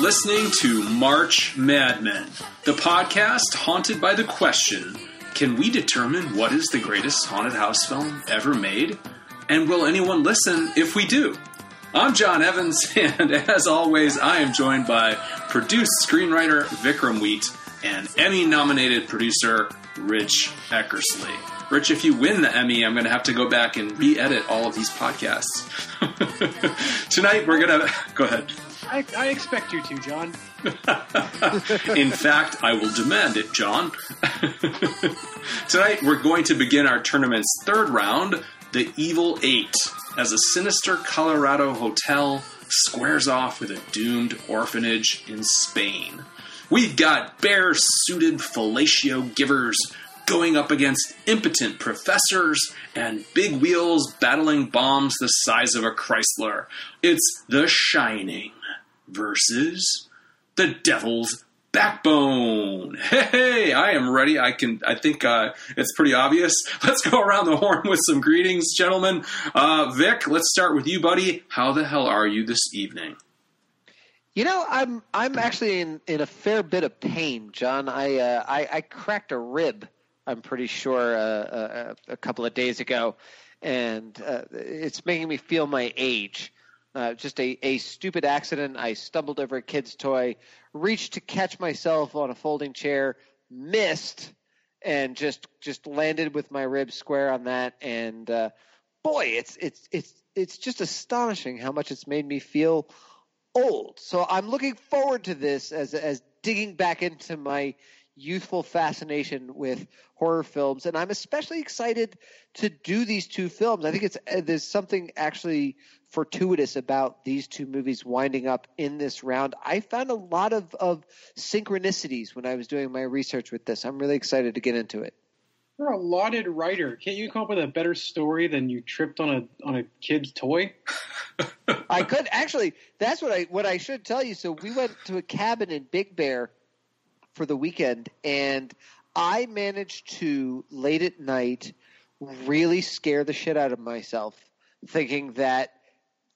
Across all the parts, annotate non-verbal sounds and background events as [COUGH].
Listening to March Madmen, the podcast haunted by the question Can we determine what is the greatest haunted house film ever made? And will anyone listen if we do? I'm John Evans, [LAUGHS] and as always, I am joined by produced screenwriter Vikram Wheat and Emmy nominated producer Rich Eckersley. Rich, if you win the Emmy, I'm going to have to go back and re edit all of these podcasts. [LAUGHS] Tonight, we're going [LAUGHS] to. Go ahead. I, I expect you to, John. In fact, I will demand it, John. Tonight, we're going to begin our tournament's third round, the Evil Eight, as a sinister Colorado hotel squares off with a doomed orphanage in Spain. We've got bear suited fellatio givers going up against impotent professors and big wheels battling bombs the size of a Chrysler. It's The Shining versus The Devil's Backbone. [LAUGHS] Hey, I am ready. I can. I think uh, it's pretty obvious. [LAUGHS] Let's go around the horn with some greetings, gentlemen. Uh, Vic, let's start with you, buddy. How the hell are you this evening? You know, I'm I'm actually in, in a fair bit of pain, John. I uh, I, I cracked a rib. I'm pretty sure uh, uh, a couple of days ago, and uh, it's making me feel my age. Uh, just a, a stupid accident. I stumbled over a kid's toy, reached to catch myself on a folding chair, missed, and just just landed with my ribs square on that. And uh, boy, it's it's it's it's just astonishing how much it's made me feel old. So I'm looking forward to this as as digging back into my youthful fascination with horror films, and I'm especially excited to do these two films. I think it's uh, there's something actually fortuitous about these two movies winding up in this round. I found a lot of, of synchronicities when I was doing my research with this. I'm really excited to get into it. You're a lauded writer. Can't you come up with a better story than you tripped on a on a kid's toy? [LAUGHS] I could actually. That's what I what I should tell you. So we went to a cabin in Big Bear for the weekend, and I managed to late at night really scare the shit out of myself, thinking that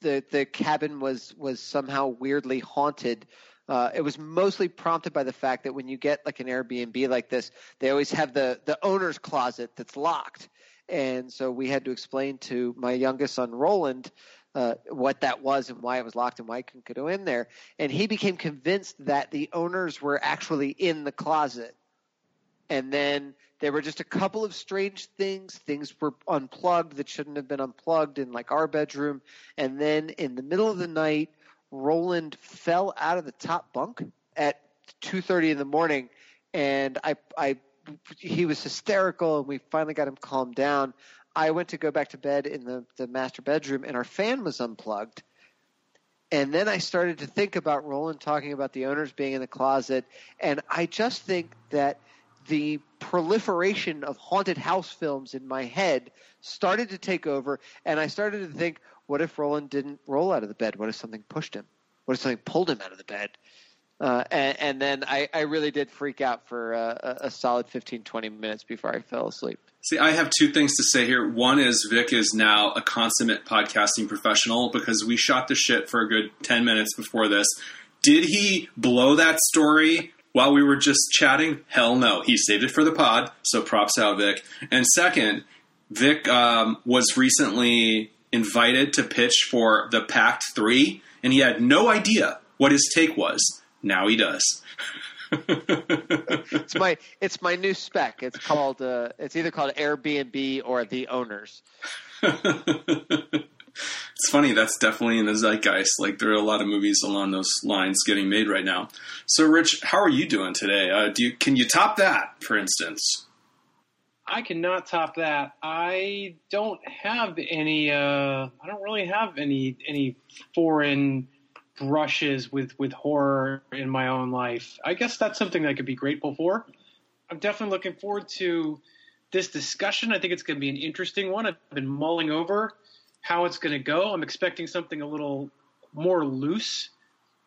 the the cabin was was somehow weirdly haunted. Uh, it was mostly prompted by the fact that when you get like an Airbnb like this, they always have the the owner's closet that's locked, and so we had to explain to my youngest son Roland uh, what that was and why it was locked and why he couldn't go in there. And he became convinced that the owners were actually in the closet. And then there were just a couple of strange things. Things were unplugged that shouldn't have been unplugged in like our bedroom. And then in the middle of the night, Roland fell out of the top bunk at 2:30 in the morning, and I, I, he was hysterical, and we finally got him calmed down. I went to go back to bed in the, the master bedroom, and our fan was unplugged. And then I started to think about Roland talking about the owners being in the closet, and I just think that the proliferation of haunted house films in my head started to take over, and I started to think, what if Roland didn't roll out of the bed? What if something pushed him? What if something pulled him out of the bed? Uh, and, and, then I, I, really did freak out for uh, a solid 15, 20 minutes before I fell asleep. See, I have two things to say here. One is Vic is now a consummate podcasting professional because we shot the shit for a good 10 minutes before this. Did he blow that story while we were just chatting? Hell no. He saved it for the pod, so props out, Vic. And second, Vic um, was recently invited to pitch for the Pact 3, and he had no idea what his take was. Now he does. [LAUGHS] it's my it's my new spec. It's called uh, it's either called Airbnb or The Owners. [LAUGHS] it's funny. That's definitely in the zeitgeist. Like there are a lot of movies along those lines getting made right now. So, Rich, how are you doing today? Uh, do you can you top that, for instance? I cannot top that. I don't have any. Uh, I don't really have any any foreign brushes with with horror in my own life. I guess that's something I could be grateful for. I'm definitely looking forward to this discussion. I think it's going to be an interesting one. I've been mulling over how it's going to go. I'm expecting something a little more loose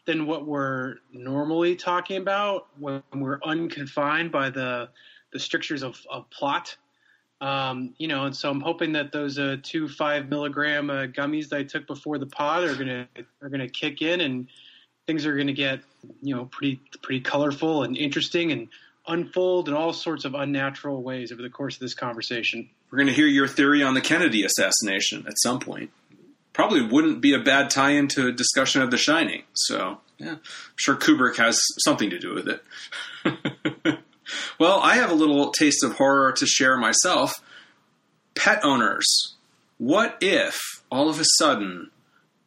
than what we're normally talking about when we're unconfined by the the strictures of, of plot. Um, you know, and so I'm hoping that those uh, two five milligram uh, gummies that I took before the pod are gonna are gonna kick in and things are to get you know pretty pretty colorful and interesting and unfold in all sorts of unnatural ways over the course of this conversation. We're to hear your theory on the Kennedy assassination at some point. Probably wouldn't be a bad tie into a discussion of The Shining. So, yeah, I'm sure Kubrick has something to do with it. [LAUGHS] well, I have a little taste of horror to share myself. Pet owners, what if all of a sudden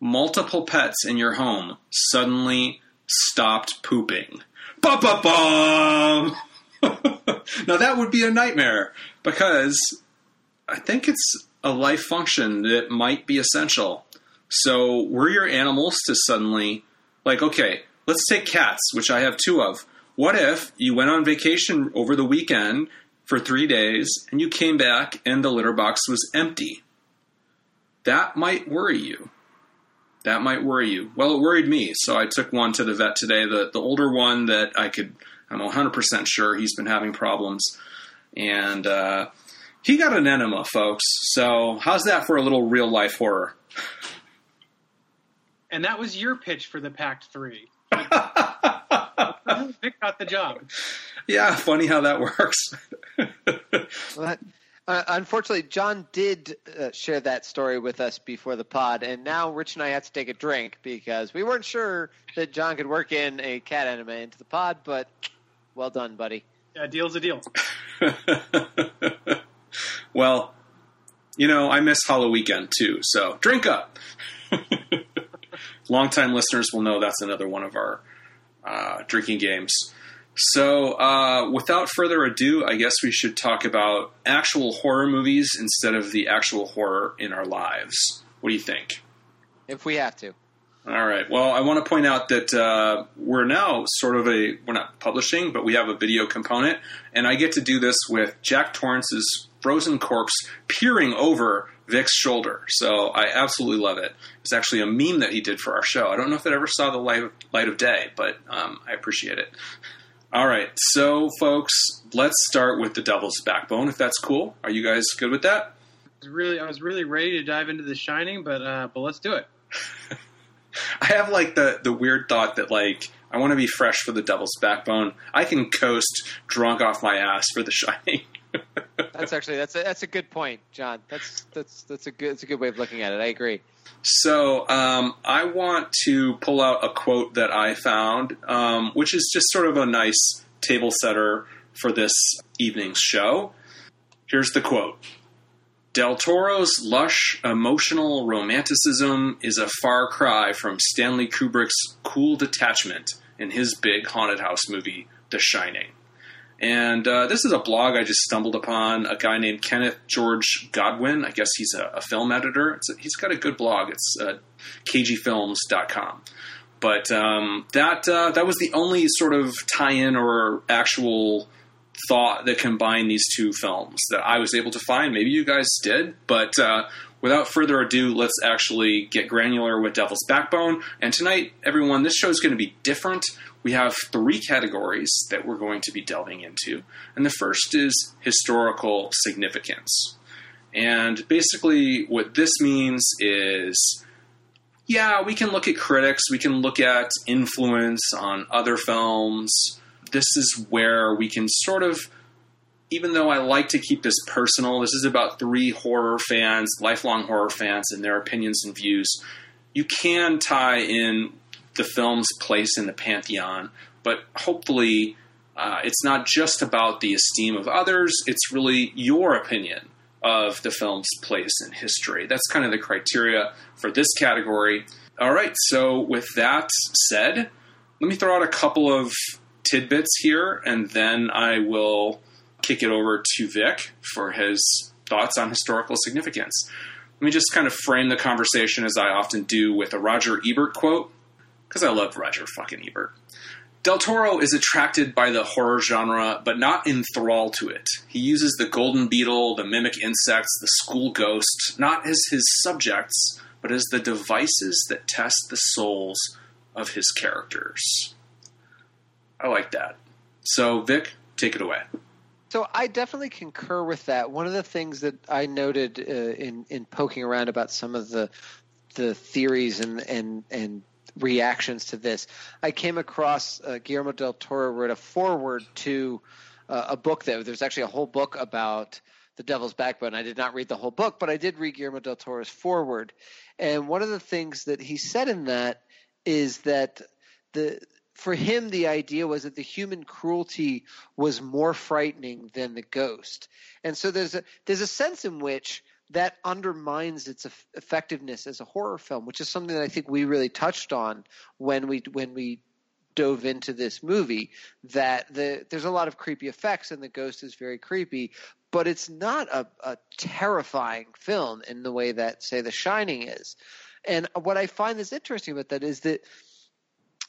multiple pets in your home suddenly stopped pooping? Ba ba bum! [LAUGHS] now that would be a nightmare because I think it's a life function that might be essential. So, were your animals to suddenly, like, okay, let's take cats, which I have two of. What if you went on vacation over the weekend for three days and you came back and the litter box was empty? That might worry you. That might worry you. Well, it worried me, so I took one to the vet today. The the older one that I could, I'm 100 percent sure he's been having problems, and uh, he got an enema, folks. So how's that for a little real life horror? And that was your pitch for the Pact [LAUGHS] Three. [LAUGHS] Vic got the job. Yeah, funny how that works. [LAUGHS] well, uh, unfortunately, John did uh, share that story with us before the pod, and now Rich and I have to take a drink because we weren't sure that John could work in a cat enema into the pod. But well done, buddy. Yeah, deal's a deal. [LAUGHS] well, you know, I miss Halloween weekend too, so drink up. Longtime listeners will know that's another one of our uh, drinking games. So, uh, without further ado, I guess we should talk about actual horror movies instead of the actual horror in our lives. What do you think? If we have to. All right. Well, I want to point out that uh, we're now sort of a we're not publishing, but we have a video component, and I get to do this with Jack Torrance's frozen corpse peering over Vic's shoulder. So I absolutely love it. It's actually a meme that he did for our show. I don't know if it ever saw the light of, light of day, but um, I appreciate it. All right, so folks, let's start with the Devil's Backbone, if that's cool. Are you guys good with that? I was really, I was really ready to dive into The Shining, but uh, but let's do it. [LAUGHS] I have like the the weird thought that like I want to be fresh for the Devil's Backbone. I can coast drunk off my ass for The Shining. [LAUGHS] that's actually that's a, that's a good point, John. That's that's that's a good that's a good way of looking at it. I agree. So um, I want to pull out a quote that I found, um, which is just sort of a nice table setter for this evening's show. Here's the quote. Del Toro's lush, emotional romanticism is a far cry from Stanley Kubrick's cool detachment in his big haunted house movie, The Shining. And uh, this is a blog I just stumbled upon. A guy named Kenneth George Godwin. I guess he's a, a film editor. A, he's got a good blog. It's uh, kgfilms.com. But um, that uh, that was the only sort of tie-in or actual thought that combined these two films that I was able to find. Maybe you guys did, but uh, without further ado, let's actually get granular with Devil's Backbone. And tonight, everyone, this show is going to be different we have three categories that we're going to be delving into. And the first is historical significance. And basically, what this means is yeah, we can look at critics, we can look at influence on other films. This is where we can sort of, even though I like to keep this personal, this is about three horror fans, lifelong horror fans, and their opinions and views. You can tie in the film's place in the pantheon, but hopefully uh, it's not just about the esteem of others, it's really your opinion of the film's place in history. That's kind of the criteria for this category. All right, so with that said, let me throw out a couple of tidbits here, and then I will kick it over to Vic for his thoughts on historical significance. Let me just kind of frame the conversation as I often do with a Roger Ebert quote because I love Roger fucking Ebert. Del Toro is attracted by the horror genre, but not enthralled to it. He uses the golden beetle, the mimic insects, the school ghost, not as his subjects, but as the devices that test the souls of his characters. I like that. So, Vic, take it away. So I definitely concur with that. One of the things that I noted uh, in in poking around about some of the the theories and and and reactions to this. I came across uh, Guillermo del Toro wrote a foreword to uh, a book that there's actually a whole book about the Devil's Backbone. I did not read the whole book, but I did read Guillermo del Toro's foreword. And one of the things that he said in that is that the for him the idea was that the human cruelty was more frightening than the ghost. And so there's a there's a sense in which that undermines its effectiveness as a horror film, which is something that I think we really touched on when we when we dove into this movie. That the there's a lot of creepy effects and the ghost is very creepy, but it's not a, a terrifying film in the way that say The Shining is. And what I find is interesting about that is that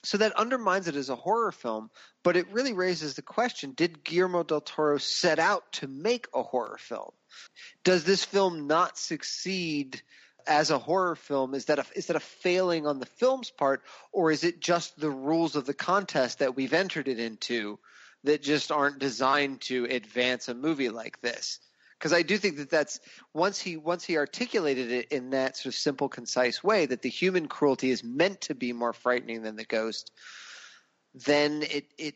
so that undermines it as a horror film, but it really raises the question did Guillermo del Toro set out to make a horror film? Does this film not succeed as a horror film? Is that a, is that a failing on the film's part, or is it just the rules of the contest that we've entered it into that just aren't designed to advance a movie like this? Because I do think that that's once he once he articulated it in that sort of simple, concise way that the human cruelty is meant to be more frightening than the ghost, then it it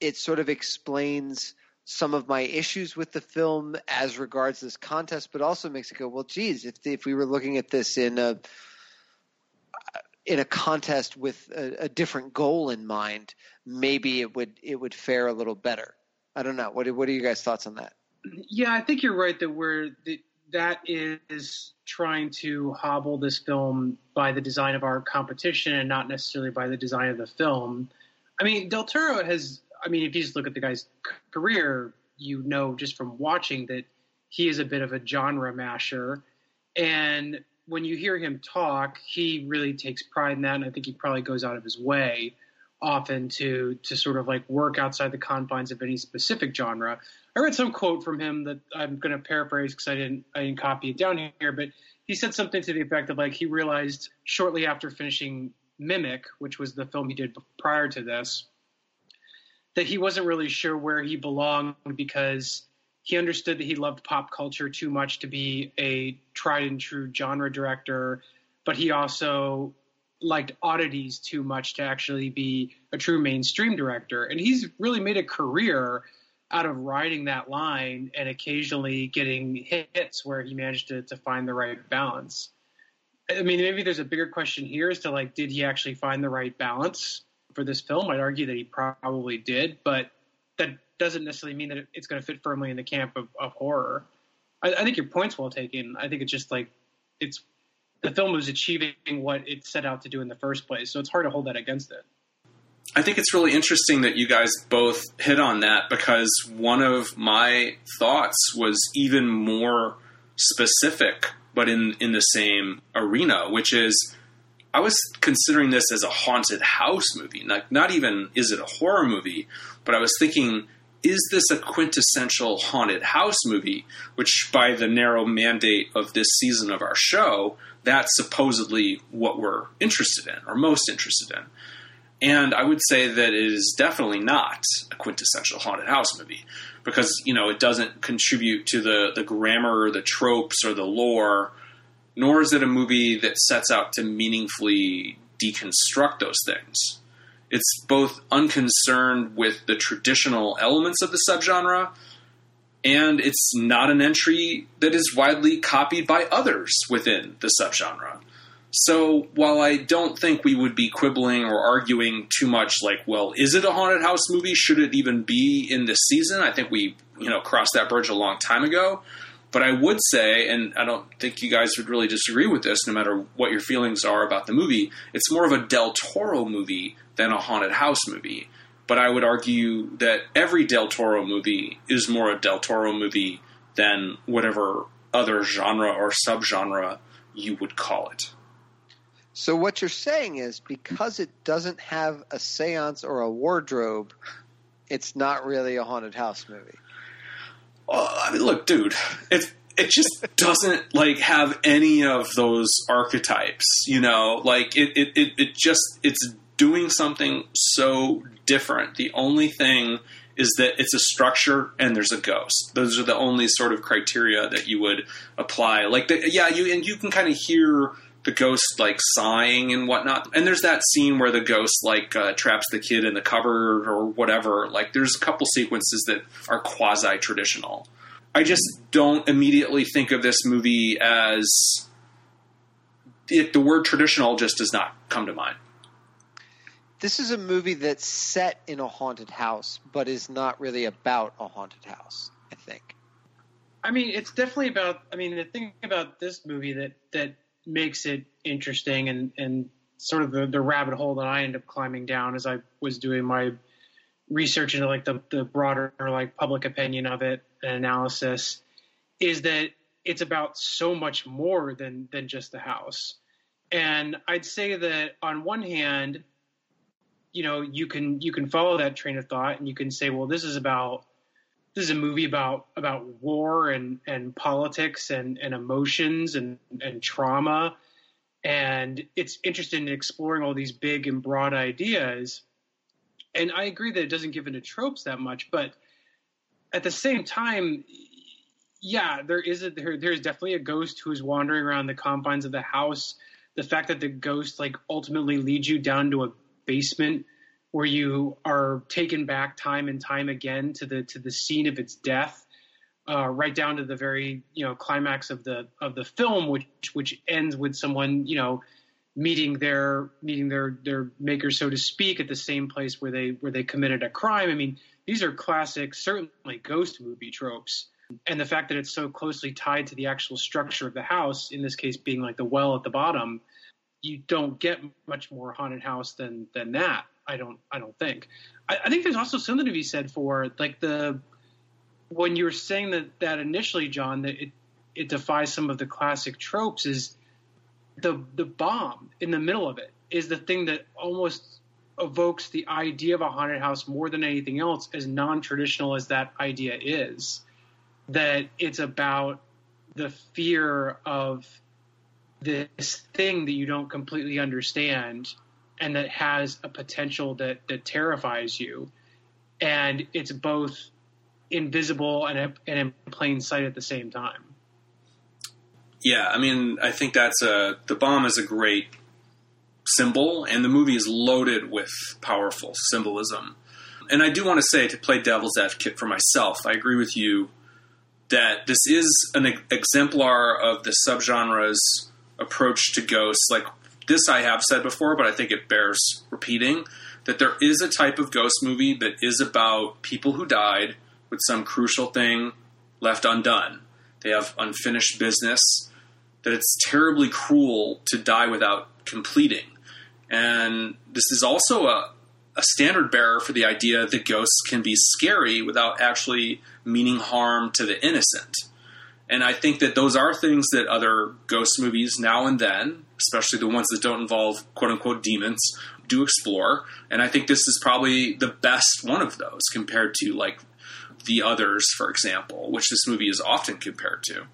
it sort of explains some of my issues with the film as regards this contest, but also makes it go, well, geez, if if we were looking at this in a in a contest with a, a different goal in mind, maybe it would it would fare a little better. I don't know. What what are you guys' thoughts on that? Yeah, I think you're right that we're that, that is trying to hobble this film by the design of our competition and not necessarily by the design of the film. I mean, Del Toro has. I mean, if you just look at the guy's career, you know just from watching that he is a bit of a genre masher, and when you hear him talk, he really takes pride in that, and I think he probably goes out of his way often to to sort of like work outside the confines of any specific genre. I read some quote from him that I'm going to paraphrase because I didn't I didn't copy it down here, but he said something to the effect of like he realized shortly after finishing Mimic, which was the film he did prior to this, that he wasn't really sure where he belonged because he understood that he loved pop culture too much to be a tried and true genre director, but he also liked oddities too much to actually be a true mainstream director. And he's really made a career out of riding that line and occasionally getting hits where he managed to, to find the right balance. I mean, maybe there's a bigger question here as to like, did he actually find the right balance for this film? I'd argue that he probably did, but that doesn't necessarily mean that it's going to fit firmly in the camp of, of horror. I, I think your point's well taken. I think it's just like it's the film was achieving what it set out to do in the first place, so it's hard to hold that against it. I think it's really interesting that you guys both hit on that because one of my thoughts was even more specific, but in, in the same arena, which is I was considering this as a haunted house movie. Not, not even is it a horror movie, but I was thinking, is this a quintessential haunted house movie? Which, by the narrow mandate of this season of our show, that's supposedly what we're interested in or most interested in. And I would say that it is definitely not a quintessential haunted house movie because, you know, it doesn't contribute to the, the grammar the tropes or the lore, nor is it a movie that sets out to meaningfully deconstruct those things. It's both unconcerned with the traditional elements of the subgenre, and it's not an entry that is widely copied by others within the subgenre. So while I don't think we would be quibbling or arguing too much, like, well, is it a haunted house movie? Should it even be in this season? I think we, you know, crossed that bridge a long time ago. But I would say, and I don't think you guys would really disagree with this, no matter what your feelings are about the movie, it's more of a Del Toro movie than a haunted house movie. But I would argue that every Del Toro movie is more a Del Toro movie than whatever other genre or subgenre you would call it. So what you're saying is because it doesn't have a séance or a wardrobe, it's not really a haunted house movie. Well, I mean, look, dude, it it just doesn't like have any of those archetypes, you know. Like it, it, it, it just it's doing something so different. The only thing is that it's a structure and there's a ghost. Those are the only sort of criteria that you would apply. Like, the, yeah, you and you can kind of hear the ghost like sighing and whatnot. And there's that scene where the ghost like uh, traps the kid in the cupboard or whatever. Like there's a couple sequences that are quasi traditional. I just don't immediately think of this movie as it, the word traditional just does not come to mind. This is a movie that's set in a haunted house, but is not really about a haunted house. I think. I mean, it's definitely about. I mean, the thing about this movie that that makes it interesting and and sort of the, the rabbit hole that I end up climbing down as I was doing my research into like the the broader like public opinion of it and analysis is that it's about so much more than than just the house. And I'd say that on one hand, you know, you can you can follow that train of thought and you can say, well, this is about this is a movie about about war and and politics and and emotions and and trauma. And it's interested in exploring all these big and broad ideas. And i agree that it doesn't give into tropes that much but at the same time yeah there is a there, there's definitely a ghost who is wandering around the confines of the house. The fact that the ghost like ultimately leads you down to a basement where you are taken back time and time again to the to the scene of its death, uh, right down to the very you know climax of the of the film, which which ends with someone you know meeting their meeting their their maker, so to speak, at the same place where they where they committed a crime. I mean, these are classic, certainly ghost movie tropes. And the fact that it's so closely tied to the actual structure of the house, in this case being like the well at the bottom, you don't get much more haunted house than than that. I don't I don't think. I, I, think there's also something to be said for like the when you were saying that that initially, John, that it it defies some of the classic tropes is the the bomb in the middle of it is the thing that almost evokes the idea of a haunted house more than anything else, as non-traditional as that idea is. That it's about the fear of this thing that you don't completely understand and that has a potential that that terrifies you, and it's both invisible and, and in plain sight at the same time. Yeah, I mean, I think that's a the bomb is a great symbol, and the movie is loaded with powerful symbolism. And I do want to say, to play devil's advocate for myself, I agree with you that this is an exemplar of the subgenre's approach to ghosts. Like this I have said before, but I think it bears repeating that there is a type of ghost movie that is about people who died with some crucial thing left undone. They have unfinished business, that it's terribly cruel to die without completing. And this is also a, a standard bearer for the idea that ghosts can be scary without actually meaning harm to the innocent. And I think that those are things that other ghost movies now and then, especially the ones that don't involve quote unquote demons, do explore. And I think this is probably the best one of those compared to like the others, for example, which this movie is often compared to.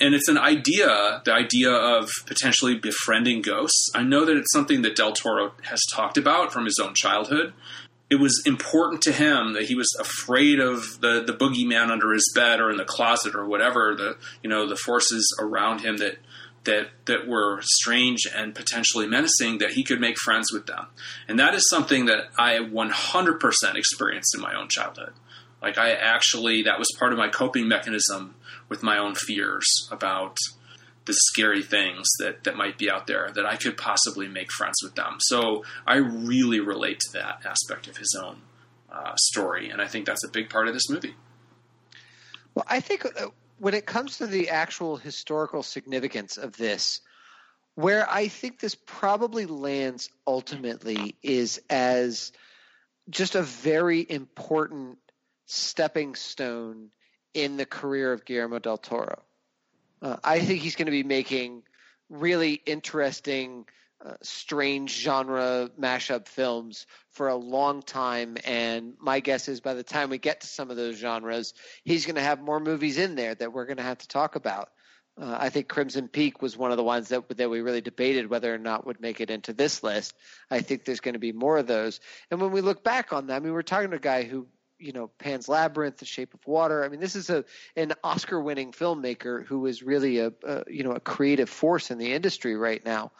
And it's an idea, the idea of potentially befriending ghosts. I know that it's something that Del Toro has talked about from his own childhood it was important to him that he was afraid of the the boogeyman under his bed or in the closet or whatever the you know the forces around him that that that were strange and potentially menacing that he could make friends with them. And that is something that i 100% experienced in my own childhood. Like i actually that was part of my coping mechanism with my own fears about the scary things that, that might be out there that I could possibly make friends with them. So I really relate to that aspect of his own uh, story, and I think that's a big part of this movie. Well, I think uh, when it comes to the actual historical significance of this, where I think this probably lands ultimately is as just a very important stepping stone in the career of Guillermo del Toro. Uh, I think he's going to be making really interesting, uh, strange genre mashup films for a long time. And my guess is by the time we get to some of those genres, he's going to have more movies in there that we're going to have to talk about. Uh, I think Crimson Peak was one of the ones that that we really debated whether or not would make it into this list. I think there's going to be more of those. And when we look back on that, I mean, we're talking to a guy who you know Pan's Labyrinth, The Shape of Water. I mean, this is a an Oscar-winning filmmaker who is really a, a you know a creative force in the industry right now.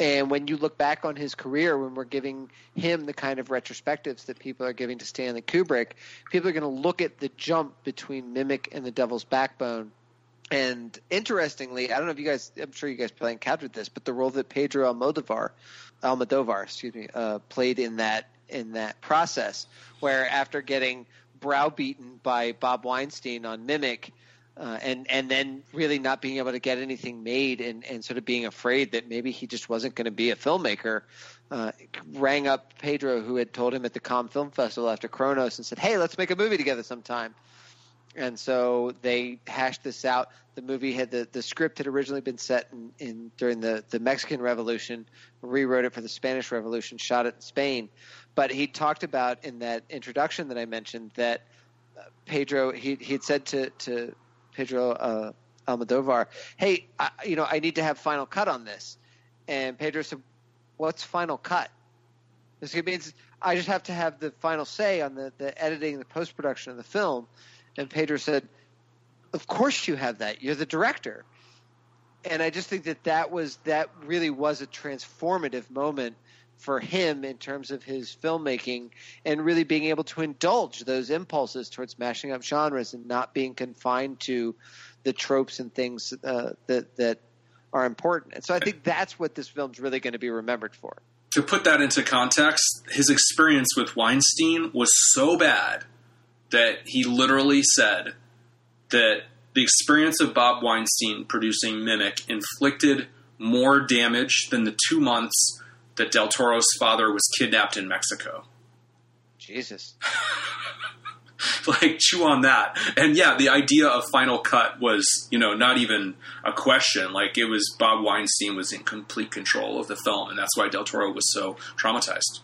And when you look back on his career, when we're giving him the kind of retrospectives that people are giving to Stanley Kubrick, people are going to look at the jump between Mimic and The Devil's Backbone. And interestingly, I don't know if you guys, I'm sure you guys probably encountered this, but the role that Pedro Almodovar, Almodovar, excuse me, uh, played in that in that process, where after getting browbeaten by Bob Weinstein on Mimic, uh, and and then really not being able to get anything made and, and sort of being afraid that maybe he just wasn't going to be a filmmaker, uh, rang up Pedro, who had told him at the Cannes Film Festival after Cronos, and said, "Hey, let's make a movie together sometime." And so they hashed this out. The movie had the, the script had originally been set in, in during the, the Mexican Revolution, rewrote it for the Spanish Revolution, shot it in Spain. But he talked about in that introduction that I mentioned that uh, Pedro he he had said to to Pedro uh, Almodovar, "Hey, I, you know, I need to have final cut on this." And Pedro said, "What's final cut?" This means I just have to have the final say on the, the editing, the post production of the film. And Pedro said, "Of course you have that. You're the director." And I just think that that was that really was a transformative moment for him in terms of his filmmaking and really being able to indulge those impulses towards mashing up genres and not being confined to the tropes and things uh, that that are important. And so I think that's what this film's really going to be remembered for. To put that into context, his experience with Weinstein was so bad that he literally said that the experience of Bob Weinstein producing Mimic inflicted more damage than the two months that Del Toro's father was kidnapped in Mexico. Jesus. [LAUGHS] like chew on that. And yeah, the idea of Final Cut was, you know, not even a question. Like it was Bob Weinstein was in complete control of the film, and that's why Del Toro was so traumatized.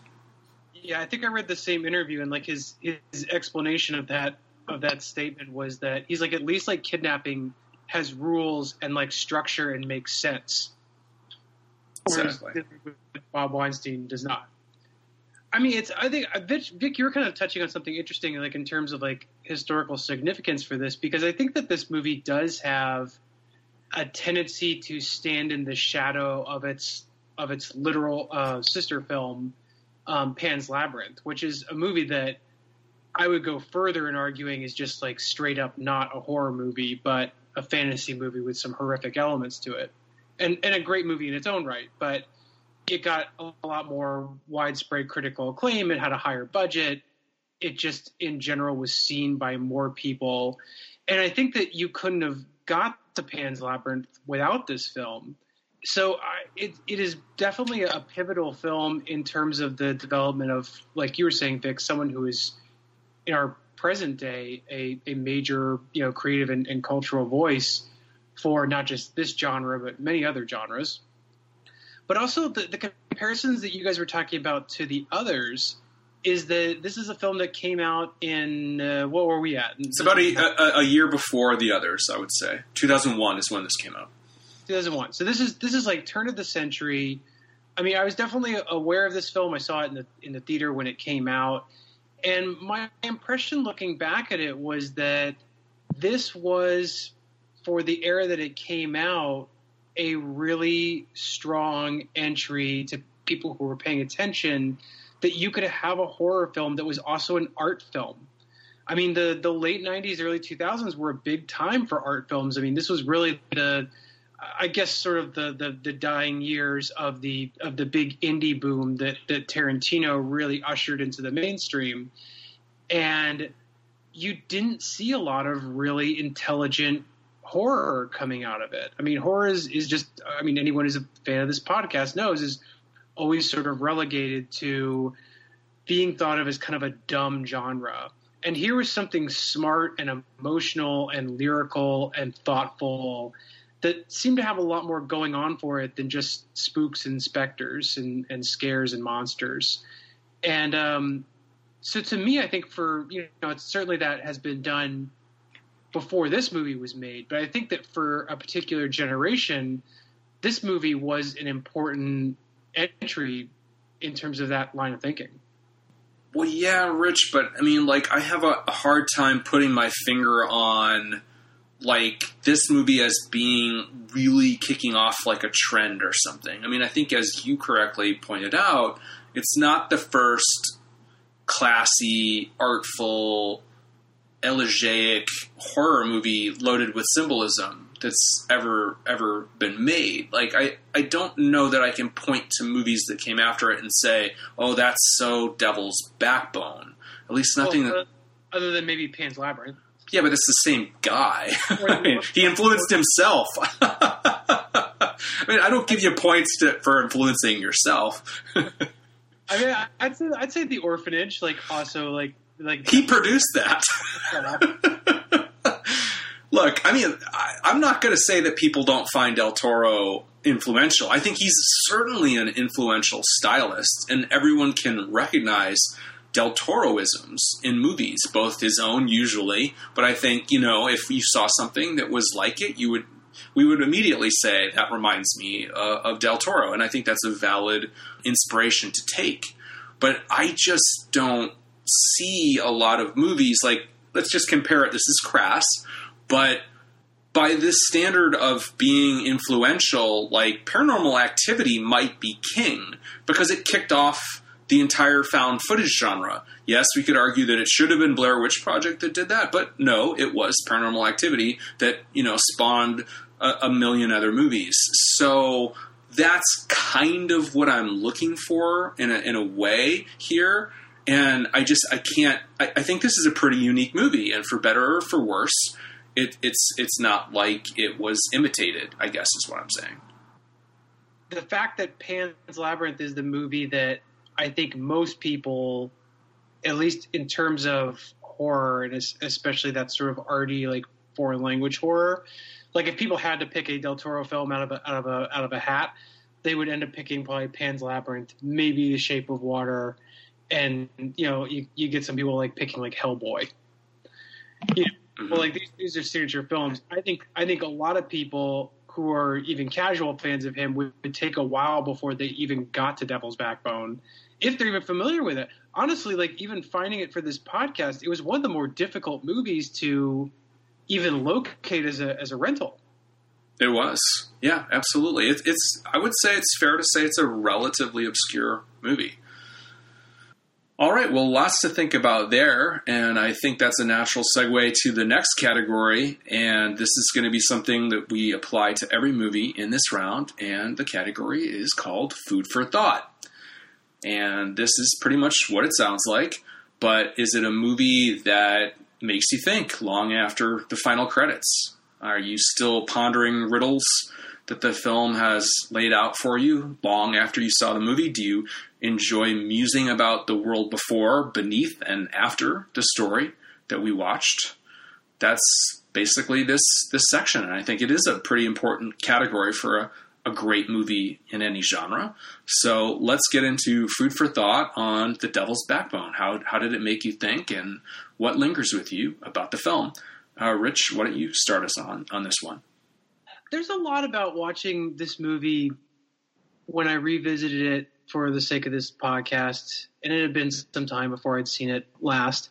Yeah, I think I read the same interview, and like his his explanation of that of that statement was that he's like at least like kidnapping has rules and like structure and makes sense. Exactly. Bob Weinstein does not. I mean, it's. I think Vic, Vic, you were kind of touching on something interesting, like in terms of like historical significance for this, because I think that this movie does have a tendency to stand in the shadow of its of its literal uh, sister film, um, Pan's Labyrinth, which is a movie that I would go further in arguing is just like straight up not a horror movie, but a fantasy movie with some horrific elements to it, and and a great movie in its own right, but it got a lot more widespread critical acclaim. It had a higher budget. It just, in general, was seen by more people. And I think that you couldn't have got to Pan's Labyrinth without this film. So I, it, it is definitely a pivotal film in terms of the development of, like you were saying, Vic, someone who is in our present day a, a major, you know, creative and, and cultural voice for not just this genre but many other genres but also the, the comparisons that you guys were talking about to the others is that this is a film that came out in uh, what were we at? It's about a, a, a, year before the others, I would say. 2001 is when this came out. 2001. So this is this is like turn of the century. I mean, I was definitely aware of this film. I saw it in the in the theater when it came out, and my impression looking back at it was that this was for the era that it came out a really strong entry to people who were paying attention that you could have a horror film that was also an art film. I mean, the the late '90s, early 2000s were a big time for art films. I mean, this was really the, I guess, sort of the the, the dying years of the of the big indie boom that that Tarantino really ushered into the mainstream, and you didn't see a lot of really intelligent horror coming out of it. I mean, horror is, is just, I mean, anyone who's a fan of this podcast knows is always sort of relegated to being thought of as kind of a dumb genre. And here was something smart and emotional and lyrical and thoughtful that seemed to have a lot more going on for it than just spooks and specters and, and scares and monsters. And um, so to me, I think for, you know, it's certainly that has been done before this movie was made. But I think that for a particular generation, this movie was an important entry in terms of that line of thinking. Well, yeah, Rich, but I mean, like, I have a, a hard time putting my finger on like this movie as being really kicking off like a trend or something. I mean, I think as you correctly pointed out, it's not the first classy, artful, elegiac horror movie loaded with symbolism that's ever ever been made. Like I I don't know that I can point to movies that came after it and say, "Oh, that's so Devil's Backbone." At least nothing Well, that uh, other than maybe Pan's Labyrinth. Yeah, but it's the same guy. [LAUGHS] I mean, he influenced himself. [LAUGHS] I mean, I don't give you points to, for influencing yourself. [LAUGHS] I mean, I'd say I'd say the orphanage, like also like like he produced that. Look, I mean, I, I'm not going to say that people don't find Del Toro influential. I think he's certainly an influential stylist, and everyone can recognize Del Toroisms in movies, both his own usually, but I think you know if you saw something that was like it, you would we would immediately say that reminds me uh, of Del Toro, and I think that's a valid inspiration to take. But I just don't see a lot of movies like let's just compare it. This is crass, but by this standard of being influential, like Paranormal Activity might be king because it kicked off the entire found footage genre. Yes, we could argue that it should have been Blair Witch Project that did that, but no, it was Paranormal Activity that you know spawned a, a million other movies. So that's kind of what I'm looking for in a, in a way here. And I just I can't. I, I think this is a pretty unique movie, and for better or for worse, it, it's it's not like it was imitated. I guess is what I'm saying. the fact that Pan's Labyrinth is the movie that I think most people, at least in terms of horror and especially that sort of arty like foreign language horror, like if people had to pick a Del Toro film out of a, out of a out of a hat, they would end up picking probably Pan's Labyrinth, maybe The Shape of Water, and you know you, you get some people like picking like Hellboy. You know, mm-hmm. well, like these, these are signature films. I think I think a lot of people who are even casual fans of him would, would take a while before they even got to Devil's Backbone, if they're even familiar with it. Honestly, like even finding it for this podcast, it was one of the more difficult movies to even locate as a as a rental. It was, yeah, absolutely. It, it's I would say it's fair to say it's a relatively obscure movie. All right, well, lots to think about there, and I think that's a natural segue to the next category. And this is going to be something that we apply to every movie in this round, and the category is called Food for Thought. And this is pretty much what it sounds like, but is it a movie that makes you think long after the final credits? Are you still pondering riddles that the film has laid out for you long after you saw the movie? Do you enjoy musing about the world before, beneath, and after the story that we watched? That's basically this this section, and I think it is a pretty important category for a, a great movie in any genre. So let's get into food for thought on The Devil's Backbone. How how did it make you think, and what lingers with you about the film? Uh, Rich, why don't you start us on on this one? There's a lot about watching this movie when I revisited it for the sake of this podcast, and it had been some time before I'd seen it last.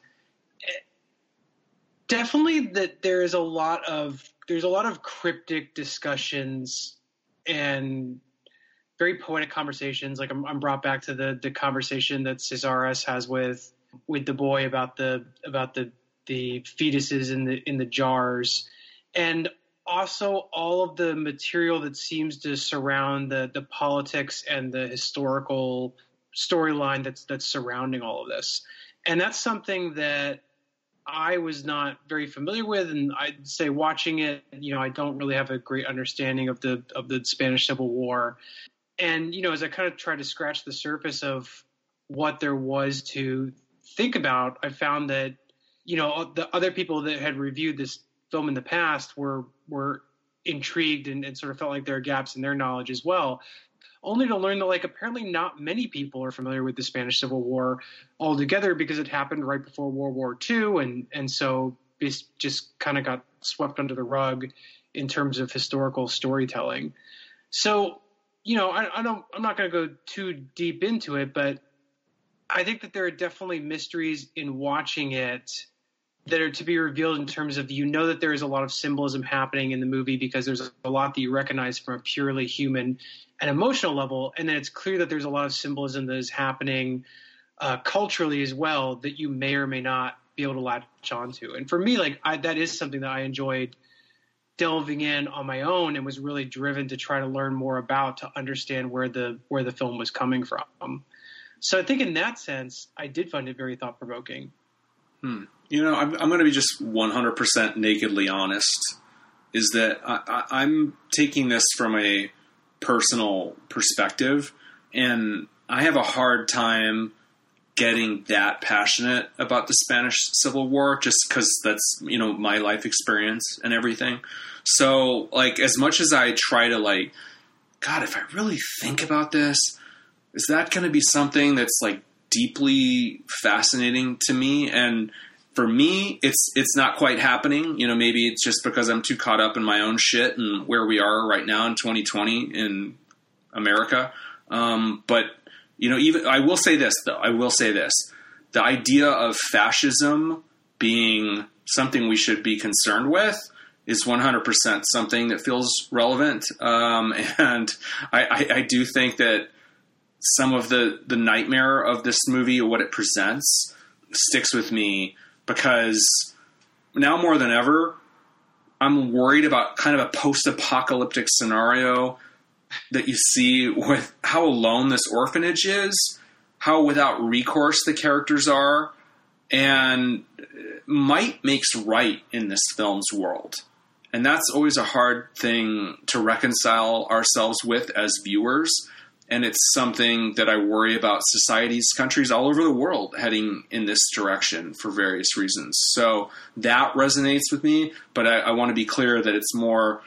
Definitely, that there is a lot of there's a lot of cryptic discussions and very poetic conversations. Like I'm, I'm brought back to the the conversation that Casares has with with the boy about the about the the fetuses in the in the jars, and also all of the material that seems to surround the the politics and the historical storyline that's that's surrounding all of this. And that's something that I was not very familiar with, and I'd say watching it, you know, I don't really have a great understanding of the of the Spanish Civil War. And you know, as I kind of tried to scratch the surface of what there was to think about, I found that you know the other people that had reviewed this film in the past were were intrigued and, and sort of felt like there are gaps in their knowledge as well only to learn that like apparently not many people are familiar with the Spanish Civil War altogether because it happened right before World War II and and so it just kind of got swept under the rug in terms of historical storytelling. So you know I, I don't I'm not going to go too deep into it, but I think that there are definitely mysteries in watching it that are to be revealed in terms of you know that there is a lot of symbolism happening in the movie because there's a lot that you recognize from a purely human and emotional level, and then it's clear that there's a lot of symbolism that is happening uh, culturally as well that you may or may not be able to latch onto. And for me, like I, that is something that I enjoyed delving in on my own and was really driven to try to learn more about to understand where the where the film was coming from. So I think in that sense, I did find it very thought provoking. Hmm. You know, I'm, I'm going to be just 100% nakedly honest. Is that I, I, I'm taking this from a personal perspective, and I have a hard time getting that passionate about the Spanish Civil War just because that's you know my life experience and everything. So like as much as I try to like, God, if I really think about this, is that going to be something that's like deeply fascinating to me. And for me it's it's not quite happening. You know maybe it's just because i'm too caught up in my own shit and where we are right now in 2020 in america. Um, but you know even i will say this though. I will say this. The idea of fascism being something we should be concerned with is 100% something that feels relevant. Um, [LAUGHS] and I, I, I do think that some of the the nightmare of this movie or what it presents sticks with me because now more than ever I'm worried about kind of a post-apocalyptic scenario that you see with how alone this orphanage is, how without recourse the characters are, and might makes right in this film's world. And that's always a hard thing to reconcile ourselves with as viewers and it's something that I worry about societies, countries all over the world heading in this direction for various reasons. So that resonates with me, but I, I want to be clear that it's more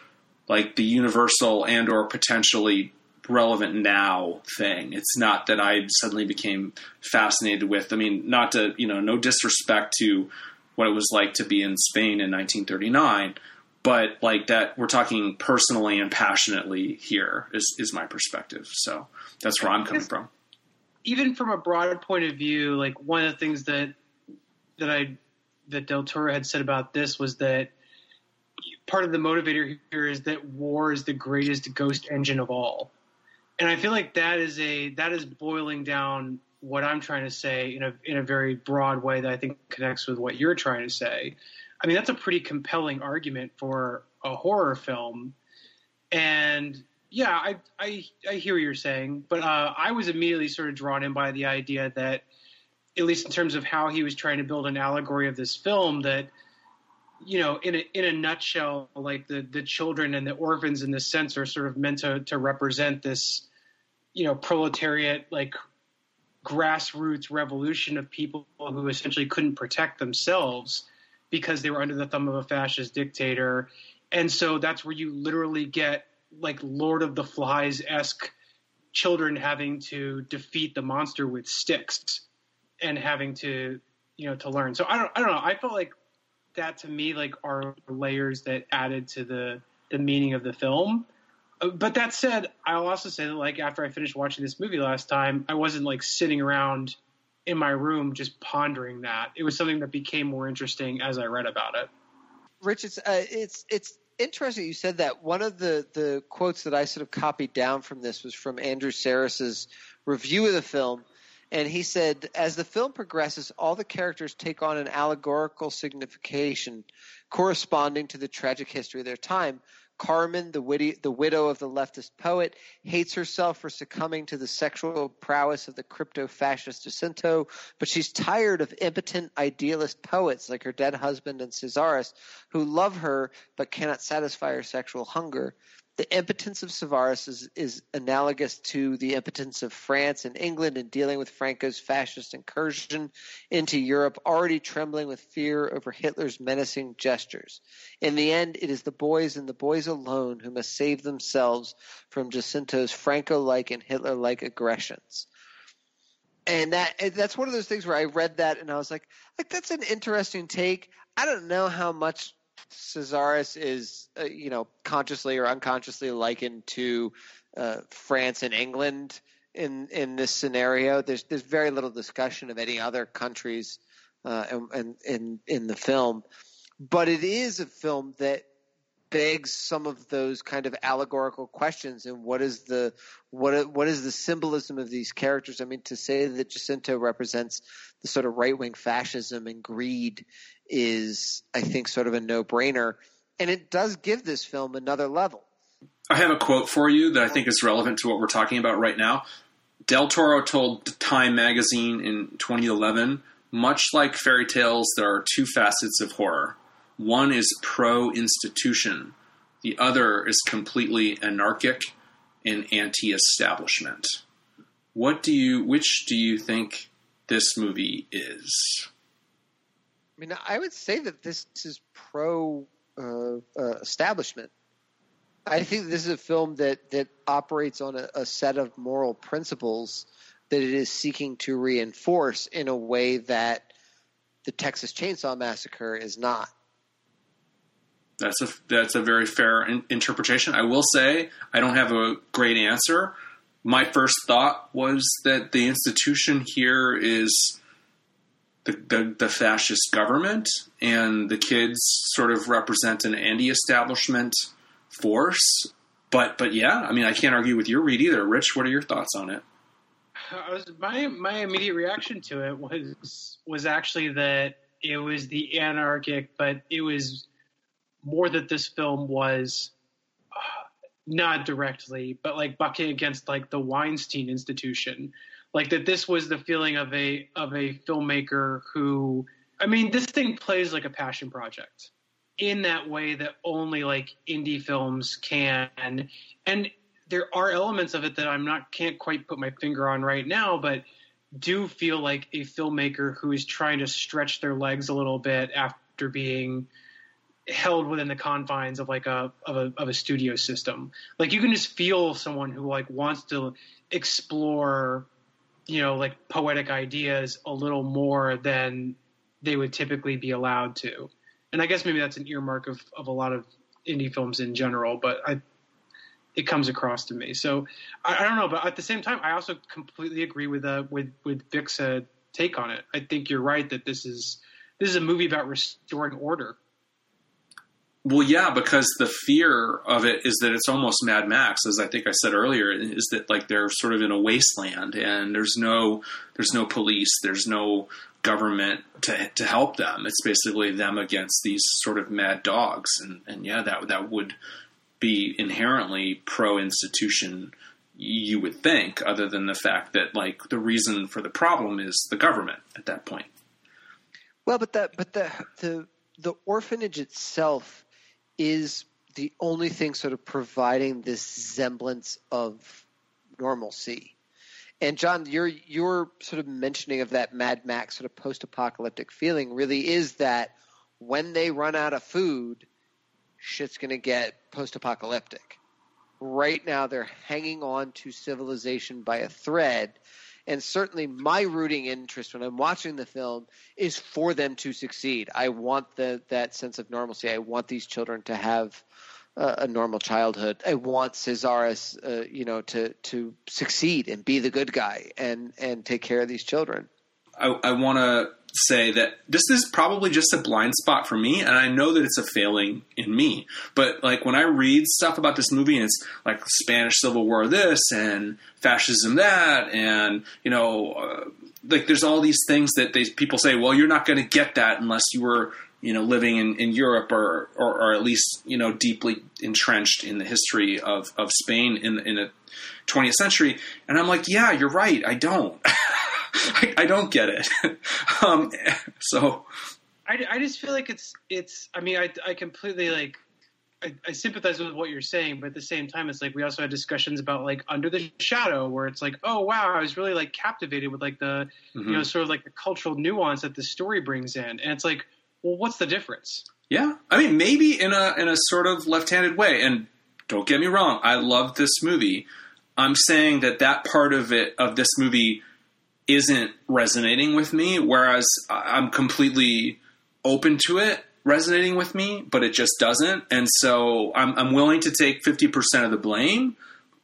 like the universal and or potentially relevant now thing. It's not that I suddenly became fascinated with. I mean, not to you know, no disrespect to what it was like to be in Spain in 1939 but like that we're talking personally and passionately here is is my perspective so that's where i'm coming from. even from a broader point of view like one of the things that that i that del toro had said about this was that part of the motivator here is that war is the greatest ghost engine of all. And i feel like that is a that is boiling down what i'm trying to say in a in a very broad way that i think connects with what you're trying to say. I mean, that's a pretty compelling argument for a horror film. And yeah, I I, I hear what you're saying, but uh, I was immediately sort of drawn in by the idea that, at least in terms of how he was trying to build an allegory of this film, that you know, in a in a nutshell, like the the children and the orphans in this sense are sort of meant to to represent this, you know, proletariat like grassroots revolution of people who essentially couldn't protect themselves because they were under the thumb of a fascist dictator. And so that's where you literally get like Lord of the Flies esque children having to defeat the monster with sticks and having to, you know, to learn. So I don't, I don't know. I felt like that to me, like are layers that added to the, the meaning of the film. Uh, but that said, I'll also say that like after I finished watching this movie last time, I wasn't like sitting around in my room just pondering that. It was something that became more interesting as I read about it. Rich, it's uh, it's it's interesting you said that. One of the the quotes that I sort of copied down from this was from Andrew Sarris's review of the film. And he said, as the film progresses, all the characters take on an allegorical signification corresponding to the tragic history of their time, Carmen, the, witty, the widow of the leftist poet, hates herself for succumbing to the sexual prowess of the crypto fascist Jacinto, but she's tired of impotent idealist poets like her dead husband and Casares who love her but cannot satisfy her sexual hunger the impotence of Casares is, is, analogous to the impotence of France and England in dealing with Franco's fascist incursion into Europe, already trembling with fear over Hitler's menacing gestures. In the end, it is the boys and the boys alone who must save themselves from Jacinto's Franco-like and Hitler-like aggressions. And that that's one of those things where I read that and I was like, like that's an interesting take. I don't know how much Casares is, uh, you know, consciously or unconsciously likened to uh, France and England in in this scenario. There's there's very little discussion of any other countries uh, and in in the film, but it is a film that begs some of those kind of allegorical questions and what is the what what is the symbolism of these characters? I mean, to say that Jacinto represents the sort of right wing fascism and greed is, I think, sort of a no brainer, and it does give this film another level. I have a quote for you that I think is relevant to what we're talking about right now. Del Toro told Time magazine in 2011 much like fairy tales, there are two facets of horror. One is pro institution, the other is completely anarchic and anti establishment. What do you, which do you think this movie is? I mean, I would say that this is pro uh, uh, establishment. I think this is a film that that operates on a, a, set of moral principles that it is seeking to reinforce in a way that the Texas Chainsaw Massacre is not. That's a that's a very fair in, interpretation. I will say I don't have a great answer. My first thought was that the institution here is the, the, the fascist government, and the kids sort of represent an anti-establishment force. But but yeah, I mean, I can't argue with your read either. Rich, what are your thoughts on it? Was, my my immediate reaction to it was was actually that it was the anarchic, but it was more that this film was not directly, but like bucking against like the Weinstein Institution, like that. This was the feeling of a of a filmmaker who, I mean, this thing plays like a passion project in that way that only like indie films can and there are elements of it that I'm not can't quite put my finger on right now but do feel like a filmmaker who is trying to stretch their legs a little bit after being held within the confines of like a of a of a studio system like you can just feel someone who like wants to explore you know like poetic ideas a little more than they would typically be allowed to and I guess maybe that's an earmark of, of a lot of indie films in general, but I it comes across to me. So I, I don't know, but at the same time, I also completely agree with uh, with with Vic's uh, take on it. I think you're right that this is this is a movie about restoring order. Well, yeah, because the fear of it is that it's almost Mad Max, as I think I said earlier, is that like they're sort of in a wasteland and there's no there's no police, there's no government to to help them. It's basically them against these sort of mad dogs, and and yeah, that that would be inherently pro institution. You would think, other than the fact that like the reason for the problem is the government at that point. Well, but the but the the the orphanage itself is the only thing sort of providing this semblance of normalcy. And John, your your sort of mentioning of that Mad Max sort of post-apocalyptic feeling really is that when they run out of food, shit's going to get post-apocalyptic. Right now, they're hanging on to civilization by a thread, and certainly my rooting interest when I'm watching the film is for them to succeed. I want the that sense of normalcy. I want these children to have a normal childhood. I want Casares, uh, you know, to to succeed and be the good guy and and take care of these children. I, I want to say that this is probably just a blind spot for me, and I know that it's a failing in me. But like when I read stuff about this movie, and it's like Spanish Civil War this and fascism that, and you know. Uh, like there's all these things that they, people say, well, you're not going to get that unless you were you know, living in, in Europe or, or, or, at least, you know, deeply entrenched in the history of, of Spain in, in the 20th century. And I'm like, yeah, you're right. I don't. [LAUGHS] [LAUGHS] I, I, don't get it. [LAUGHS] um, so. I, I just feel like it's, it's, I mean, I, I completely like, I, I, sympathize with what you're saying, but at the same time, it's like we also had discussions about like Under the Shadow, where it's like, oh wow, I was really like captivated with like the, mm-hmm. you know, sort of like the cultural nuance that the story brings in, and it's like, well, what's the difference? Yeah, I mean, maybe in a in a sort of left-handed way. And don't get me wrong, I love this movie. I'm saying that that part of it of this movie isn't resonating with me, whereas I'm completely open to it resonating with me, but it just doesn't. And so I'm, I'm willing to take 50% of the blame,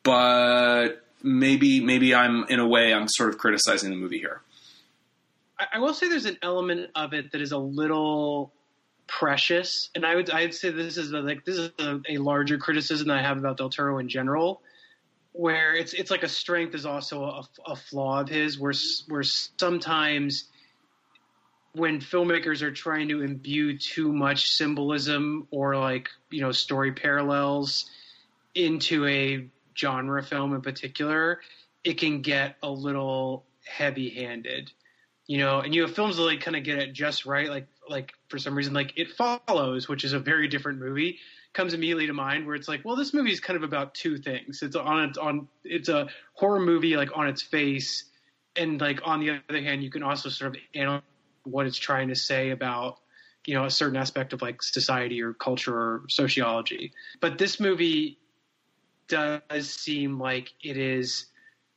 but maybe maybe I'm in a way I'm sort of criticizing the movie here. I, will say there's an element of it that is a little precious, and I would I'd say this is a, like this is a, a larger criticism I have about Del Toro in general, where it's it's like a strength is also a, a flaw of his, where where sometimes when filmmakers are trying to imbue too much symbolism or like you know story parallels into a genre film in particular, it can get a little heavy-handed. You know, and you have films that like kind of get it just right, like like for some reason like It Follows, which is a very different movie, comes immediately to mind where it's like, well, this movie is kind of about two things. It's on its on it's a horror movie like on its face, and like on the other hand, you can also sort of analyze what it's trying to say about you know a certain aspect of like society or culture or sociology. But this movie does seem like it is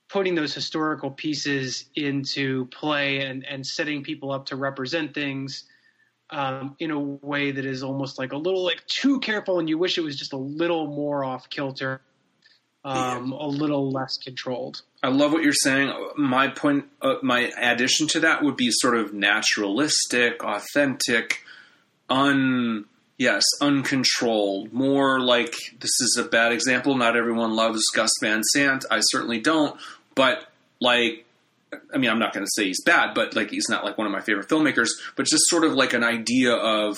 putting those historical pieces into play and, and setting people up to represent things um, in a way that is almost like a little like too careful and you wish it was just a little more off kilter um, a little less controlled i love what you're saying my point uh, my addition to that would be sort of naturalistic authentic un yes, uncontrolled, more like this is a bad example. Not everyone loves Gus Van Sant. I certainly don't, but like I mean, I'm not going to say he's bad, but like he's not like one of my favorite filmmakers, but just sort of like an idea of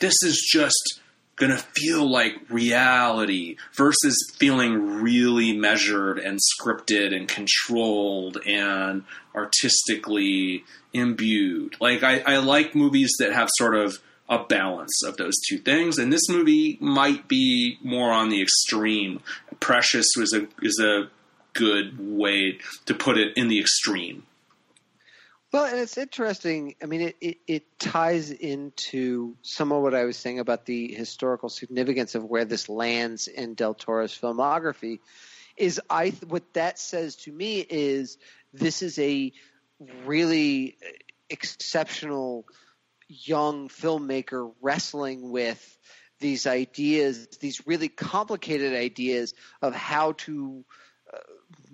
this is just going to feel like reality versus feeling really measured and scripted and controlled and artistically imbued. Like I, I like movies that have sort of a balance of those two things. And this movie might be more on the extreme. Precious was a is a good way to put it in the extreme. Well, and it's interesting. I mean, it, it, it, ties into some of what I was saying about the historical significance of where this lands in Del Toro's filmography. Is I what that says to me is this is a really exceptional young filmmaker wrestling with these ideas, these really complicated ideas of how to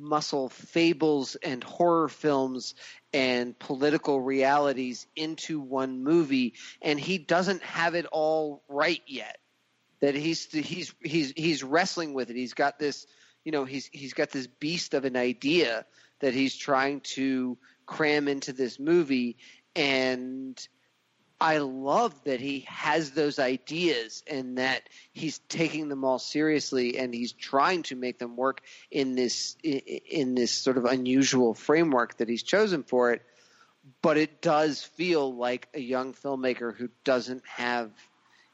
muscle fables and horror films and political realities into one movie, and he doesn't have it all right yet. That he's he's he's he's wrestling with it. He's got this, you know, he's he's got this beast of an idea that he's trying to cram into this movie, and I love that he has those ideas and that he's taking them all seriously and he's trying to make them work in this in this sort of unusual framework that he's chosen for it. But it does feel like a young filmmaker who doesn't have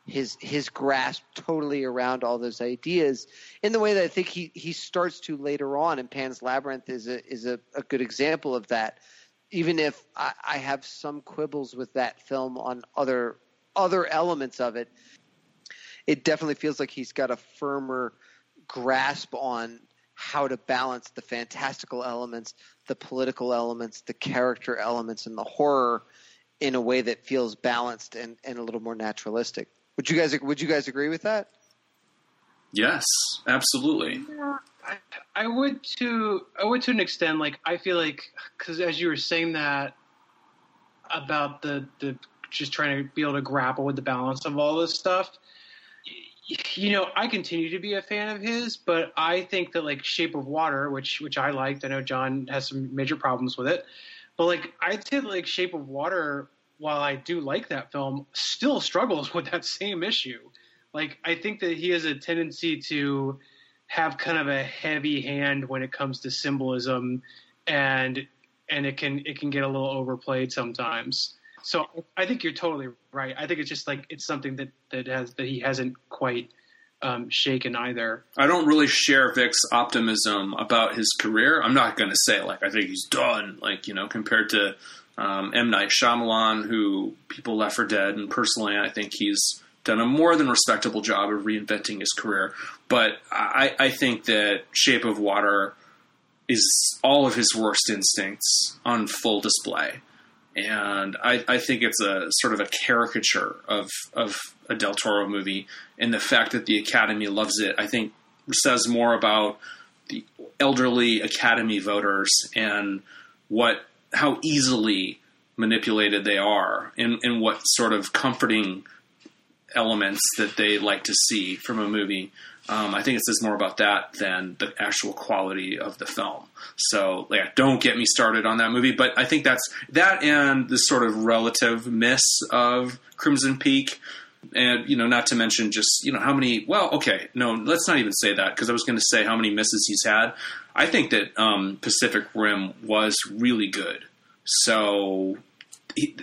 his his grasp totally around all those ideas in the way that I think he he starts to later on. And Pan's Labyrinth is a is a, a good example of that even if I, I have some quibbles with that film on other other elements of it, it definitely feels like he's got a firmer grasp on how to balance the fantastical elements, the political elements, the character elements, and the horror in a way that feels balanced and, and a little more naturalistic. Would you guys would you guys agree with that? Yes, absolutely. Yeah, I, I would to I would to an extent. Like I feel like because as you were saying that about the the just trying to be able to grapple with the balance of all this stuff. You know, I continue to be a fan of his, but I think that like Shape of Water, which which I liked, I know John has some major problems with it, but like I'd say like Shape of Water, while I do like that film, still struggles [LAUGHS] with that same issue. Like I think that he has a tendency to have kind of a heavy hand when it comes to symbolism and and it can it can get a little overplayed sometimes. So I think you're totally right. I think it's just like it's something that that has that he hasn't quite um, shaken either. I don't really share Vic's optimism about his career. I'm not going to say like I think he's done, like you know, compared to um, M Night Shyamalan, who people left for dead, and personally, I think he's done a more than respectable job of reinventing his career. But I, I think that Shape of Water is all of his worst instincts on full display. And I, I, think it's a sort of a caricature of of a Del Toro movie, and the fact that the Academy loves it, I think, says more about the elderly Academy voters and what how easily manipulated they are, and, and what sort of comforting elements that they like to see from a movie. Um, I think it says more about that than the actual quality of the film. So, yeah, don't get me started on that movie. But I think that's that and the sort of relative miss of Crimson Peak. And, you know, not to mention just, you know, how many, well, okay, no, let's not even say that because I was going to say how many misses he's had. I think that um, Pacific Rim was really good. So, he,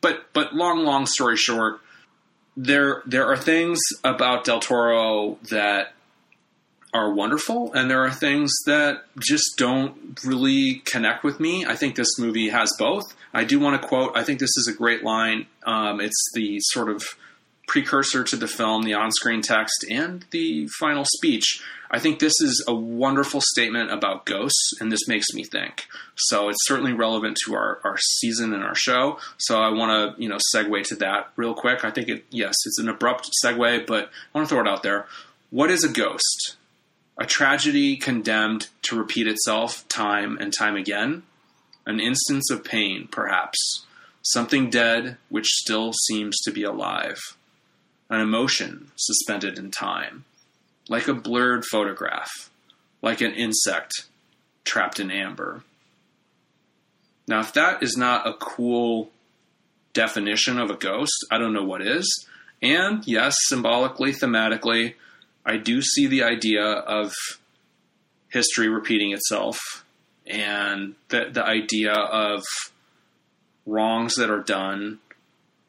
but, but long, long story short, there there are things about Del Toro that are wonderful, and there are things that just don't really connect with me. I think this movie has both. I do want to quote. I think this is a great line. Um, it's the sort of precursor to the film, the on-screen text, and the final speech. I think this is a wonderful statement about ghosts, and this makes me think. So it's certainly relevant to our, our season and our show. So I want to you know segue to that real quick. I think it yes, it's an abrupt segue, but I want to throw it out there. What is a ghost? A tragedy condemned to repeat itself time and time again. An instance of pain, perhaps. Something dead which still seems to be alive an emotion suspended in time, like a blurred photograph, like an insect trapped in amber. Now, if that is not a cool definition of a ghost, I don't know what is. And yes, symbolically, thematically, I do see the idea of history repeating itself and the, the idea of wrongs that are done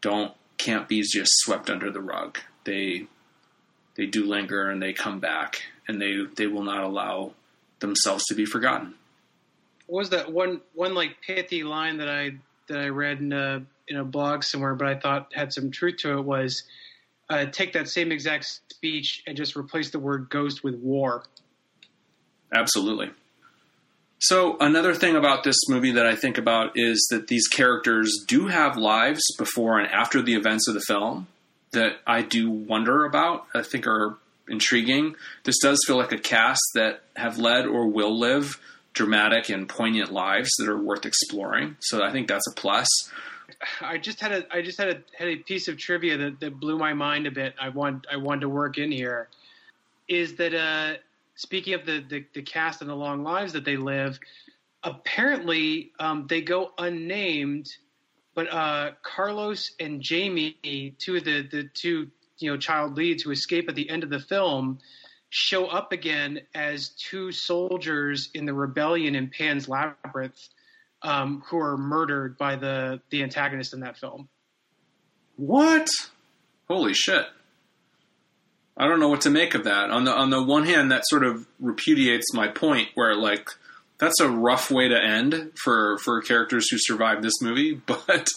don't can't be just swept under the rug. They they do linger and they come back and they they will not allow themselves to be forgotten. What was that one one like pithy line that I that I read in a in a blog somewhere, but I thought had some truth to it was uh, take that same exact speech and just replace the word ghost with war. Absolutely. So another thing about this movie that I think about is that these characters do have lives before and after the events of the film that I do wonder about. I think are intriguing. This does feel like a cast that have led or will live dramatic and poignant lives that are worth exploring. So I think that's a plus. I just had a I just had a had a piece of trivia that, that blew my mind a bit. I want I wanted to work in here. Is that uh speaking of the, the, the cast and the long lives that they live, apparently um, they go unnamed, but uh, Carlos and Jamie, two of the, the two you know child leads who escape at the end of the film, show up again as two soldiers in the rebellion in Pan's Labyrinth, um, who are murdered by the the antagonist in that film. What? Holy shit! I don't know what to make of that. On the on the one hand, that sort of repudiates my point, where like that's a rough way to end for for characters who survive this movie, [LAUGHS] but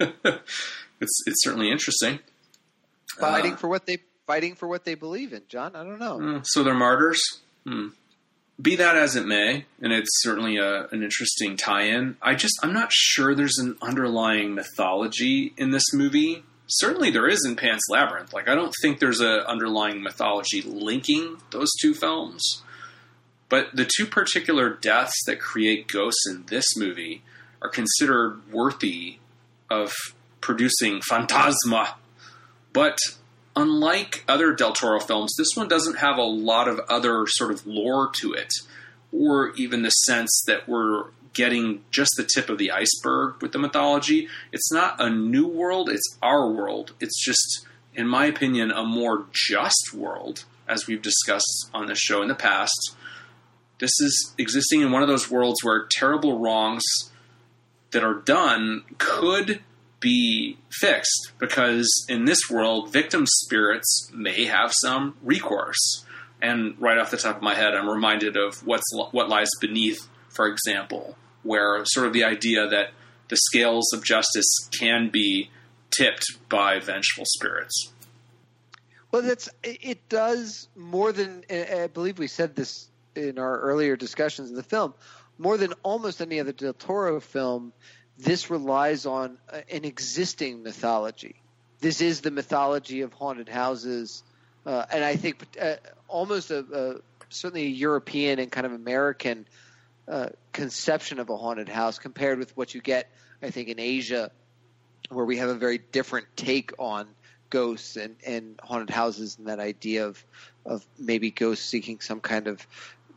it's it's certainly interesting. Fighting uh, for what they fighting for what they believe in, John. I don't know. Hmm, so they're martyrs. Hmm. Be that as it may, and it's certainly a, an interesting tie-in. I just I'm not sure there's an underlying mythology in this movie certainly there is in Pan's Labyrinth. Like I don't think there's a underlying mythology linking those two films. But the two particular deaths that create ghosts in this movie are considered worthy of producing phantasma. But unlike other Del Toro films, this one doesn't have a lot of other sort of lore to it, or even the sense that we're getting just the tip of the iceberg with the mythology. It's not a new world, it's our world. It's just, in my opinion, a more just world, as we've discussed on this show in the past. This is existing in one of those worlds where terrible wrongs that are done could be fixed because in this world, victim spirits may have some recourse. And right off the top of my head, I'm reminded of what's what lies beneath for example, where sort of the idea that the scales of justice can be tipped by vengeful spirits. Well, that's it. Does more than I believe we said this in our earlier discussions of the film. More than almost any other Del Toro film, this relies on an existing mythology. This is the mythology of haunted houses, uh, and I think uh, almost a, a certainly a European and kind of American uh, conception of a haunted house compared with what you get, I think, in Asia, where we have a very different take on ghosts and, and haunted houses and that idea of of maybe ghosts seeking some kind of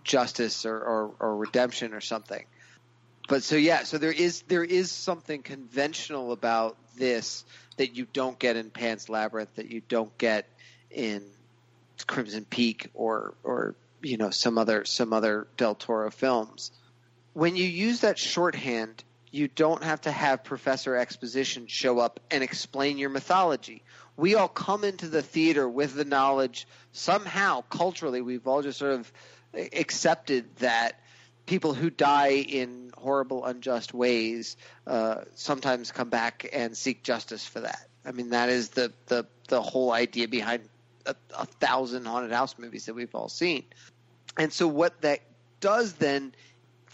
justice or, or, or redemption or something. But so yeah, so there is there is something conventional about this that you don't get in Pan's Labyrinth, that you don't get in Crimson Peak or or you know some other some other Del Toro films. When you use that shorthand, you don't have to have Professor Exposition show up and explain your mythology. We all come into the theater with the knowledge somehow culturally we've all just sort of accepted that people who die in horrible, unjust ways uh, sometimes come back and seek justice for that. I mean, that is the the the whole idea behind a, a thousand haunted house movies that we've all seen. And so, what that does then,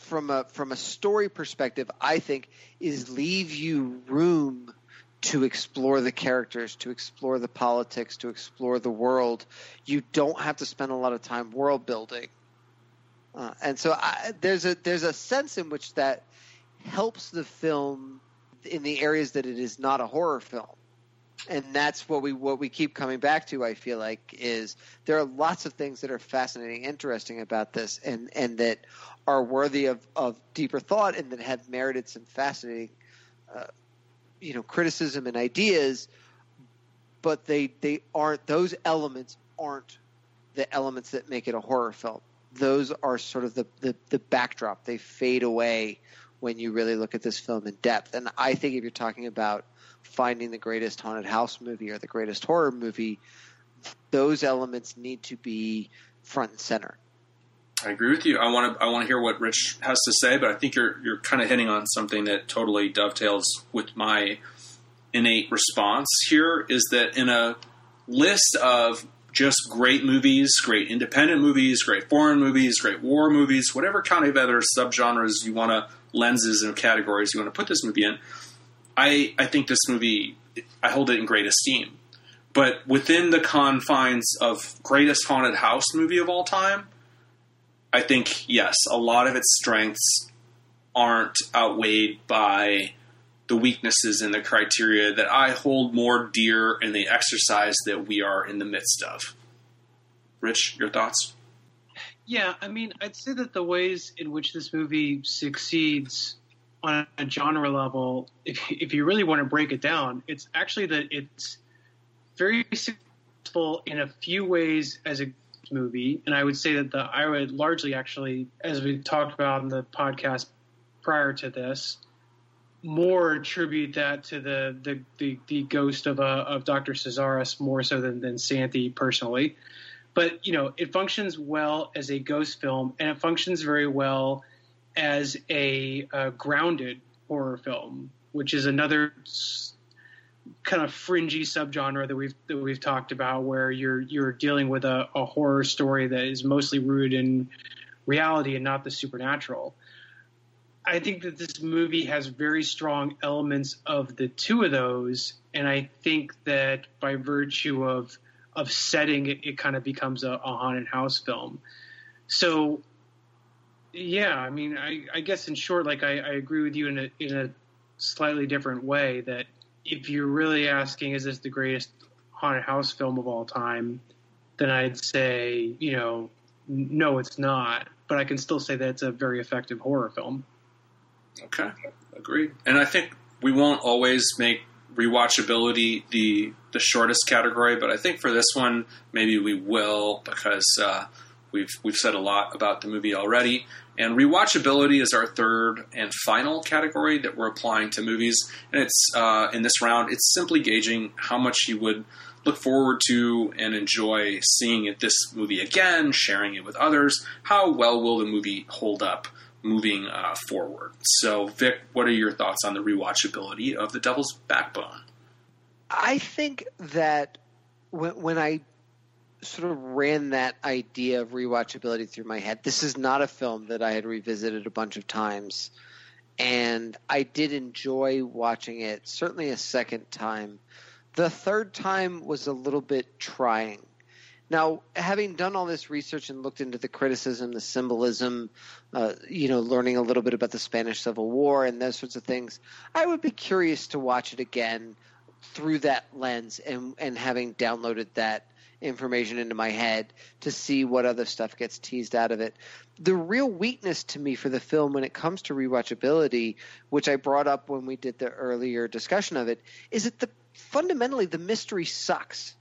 from a from a story perspective, I think, is leave you room to explore the characters, to explore the politics, to explore the world. You don't have to spend a lot of time world building uh, and so I, there's a there's a sense in which that helps the film in the areas that it is not a horror film. And that's what we what we keep coming back to. I feel like is there are lots of things that are fascinating, interesting about this, and and that are worthy of, of deeper thought, and that have merited some fascinating, uh, you know, criticism and ideas. But they they aren't those elements aren't the elements that make it a horror film those are sort of the, the, the backdrop. They fade away when you really look at this film in depth. And I think if you're talking about finding the greatest haunted house movie or the greatest horror movie, those elements need to be front and center. I agree with you. I want to I want to hear what Rich has to say, but I think you're you're kind of hitting on something that totally dovetails with my innate response here is that in a list of just great movies, great independent movies, great foreign movies, great war movies, whatever kind of other subgenres you want to lenses and categories you want to put this movie in. I I think this movie I hold it in great esteem. But within the confines of greatest haunted house movie of all time, I think yes, a lot of its strengths aren't outweighed by the weaknesses and the criteria that I hold more dear in the exercise that we are in the midst of. Rich, your thoughts? Yeah, I mean, I'd say that the ways in which this movie succeeds on a genre level, if, if you really want to break it down, it's actually that it's very successful in a few ways as a movie, and I would say that the I would largely actually, as we talked about in the podcast prior to this, more attribute that to the the, the, the ghost of uh, of Dr. Casares more so than, than Santi personally. But you know, it functions well as a ghost film, and it functions very well as a grounded horror film, which is another kind of fringy subgenre that we've that we've talked about, where you're you're dealing with a, a horror story that is mostly rooted in reality and not the supernatural. I think that this movie has very strong elements of the two of those, and I think that by virtue of of setting, it, it kind of becomes a, a, haunted house film. So, yeah, I mean, I, I guess in short, like I, I agree with you in a in a slightly different way that if you're really asking, is this the greatest haunted house film of all time? Then I'd say, you know, no, it's not. But I can still say that it's a very effective horror film. Okay, agreed. And I think we won't always make rewatchability the the shortest category, but I think for this one maybe we will because uh, we've we've said a lot about the movie already. And rewatchability is our third and final category that we're applying to movies. And it's uh, in this round, it's simply gauging how much you would look forward to and enjoy seeing it this movie again, sharing it with others. How well will the movie hold up? moving uh, forward. So, Vic, what are your thoughts on the rewatchability of The Devil's Backbone? I think that when, when I sort of ran that idea of rewatchability through my head, this is not a film that I had revisited a bunch of times. And I did enjoy watching it, certainly a second time. The third time was a little bit trying. Now, having done all this research and looked into the criticism, the symbolism, uh, you know, learning a little bit about the Spanish Civil War and those sorts of things, I would be curious to watch it again through that lens and and having downloaded that information into my head to see what other stuff gets teased out of it. The real weakness to me for the film when it comes to rewatchability, which I brought up when we did the earlier discussion of it, is that the fundamentally the mystery sucks.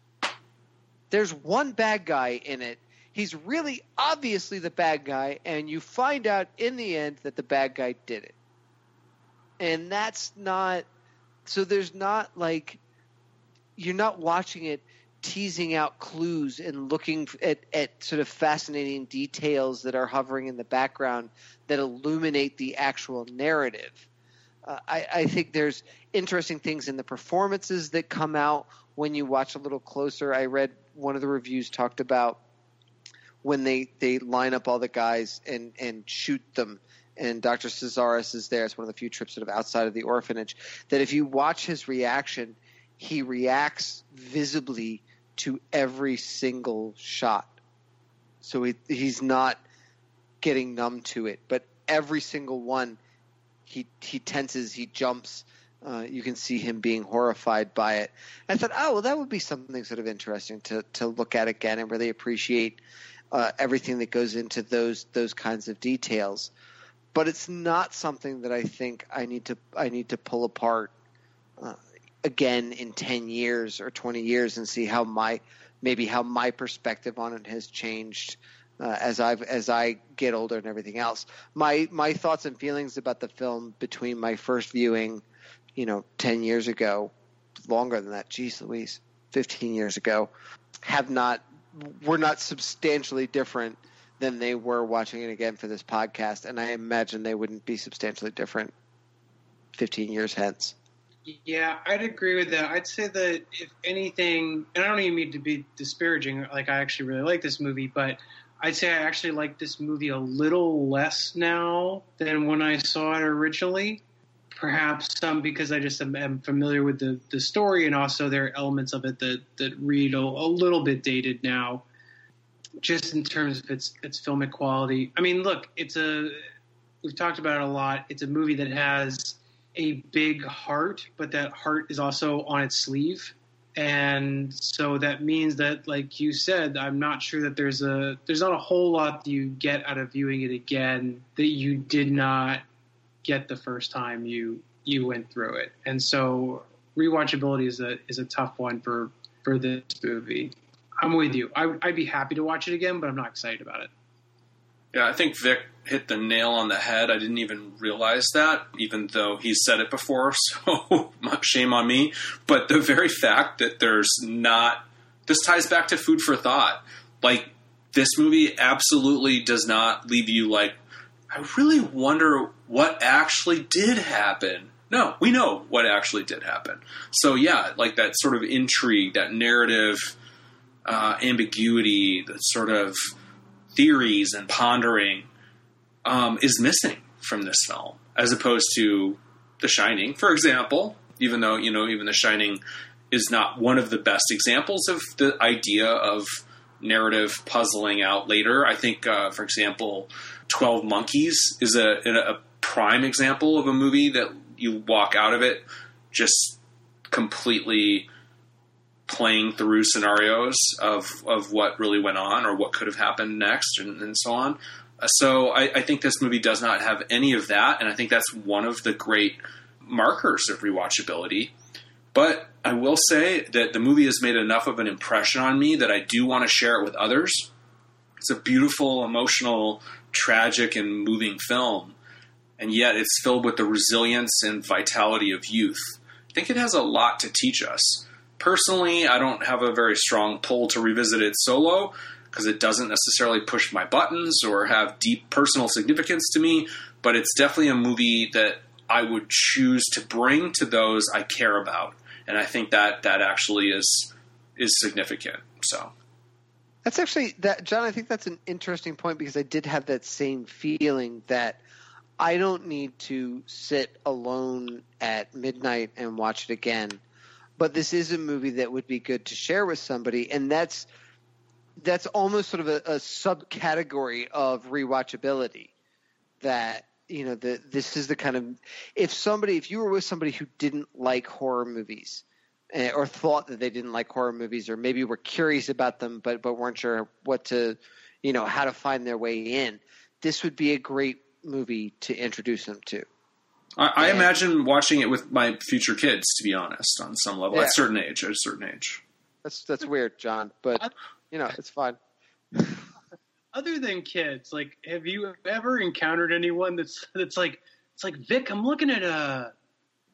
There's one bad guy in it. He's really obviously the bad guy, and you find out in the end that the bad guy did it. And that's not so there's not like you're not watching it teasing out clues and looking at, at sort of fascinating details that are hovering in the background that illuminate the actual narrative. Uh, I, I, think there's interesting things in the performances that come out when you watch a little closer. I read one of the reviews talked about when they, they line up all the guys and, and shoot them and Dr. Casares is there. It's one of the few trips sort of outside of the orphanage. That if you watch his reaction, he reacts visibly to every single shot. So he, he's not getting numb to it, but every single one, he he tenses, he jumps. Uh, you can see him being horrified by it. I thought, oh well, that would be something sort of interesting to to look at again and really appreciate uh, everything that goes into those those kinds of details. But it's not something that I think I need to I need to pull apart uh, again in 10 years or 20 years and see how my maybe how my perspective on it has changed uh, as I've as I get older and everything else. My my thoughts and feelings about the film between my first viewing, you know, 10 years ago, longer than that, geez Louise, 15 years ago, have not were not substantially different than they were watching it again for this podcast and I imagine they wouldn't be substantially different 15 years hence. Yeah, I'd agree with that. I'd say that if anything, and I don't even mean to be disparaging, like I actually really like this movie, but I'd say I actually like this movie a little less now than when I saw it originally. Perhaps some because I just am, am familiar with the, the story, and also there are elements of it that, that read a, a little bit dated now, just in terms of its its filmic quality. I mean, look, it's a we've talked about it a lot. It's a movie that has a big heart, but that heart is also on its sleeve. And so that means that, like you said, I'm not sure that there's a there's not a whole lot that you get out of viewing it again that you did not get the first time you you went through it. And so rewatchability is a is a tough one for for this movie. I'm with you. I, I'd be happy to watch it again, but I'm not excited about it. Yeah, I think Vic hit the nail on the head. I didn't even realize that, even though he said it before, [LAUGHS] so shame on me. But the very fact that there's not. This ties back to food for thought. Like, this movie absolutely does not leave you like, I really wonder what actually did happen. No, we know what actually did happen. So, yeah, like that sort of intrigue, that narrative uh, ambiguity, that sort of theories and pondering um, is missing from this film, as opposed to The Shining, for example. Even though you know, even The Shining is not one of the best examples of the idea of narrative puzzling out later. I think, uh, for example, Twelve Monkeys is a, a prime example of a movie that you walk out of it just completely playing through scenarios of of what really went on or what could have happened next and, and so on. So I, I, think this movie does not have any of that, and I think that's one of the great markers of rewatchability. But I will say that the movie has made enough of an impression on me that I do want to share it with others. It's a beautiful, emotional, tragic, and moving film, and yet it's filled with the resilience and vitality of youth. I think it has a lot to teach us Personally, I don't have a very strong pull to revisit it solo because it doesn't necessarily push my buttons or have deep personal significance to me, but it's definitely a movie that I would choose to bring to those I care about. And I think that that actually is is significant. So that's actually that John, I think that's an interesting point because I did have that same feeling that I don't need to sit alone at midnight and watch it again but this is a movie that would be good to share with somebody and that's that's almost sort of a, a subcategory of rewatchability. That you know, the, this is the kind of if somebody, if you were with somebody who didn't like horror movies, eh, or thought that they didn't like horror movies, or maybe were curious about them, but but weren't sure what to, you know, how to find their way in, this would be a great movie to introduce them to. I, I And- imagine watching it with my future kids, to be honest, on some level, Yeah. at a certain age, at a certain age. That's that's weird, John, but you know, it's fine. Other than kids, like, have you ever encountered anyone that's that's like, it's like Vic, I'm looking at uh,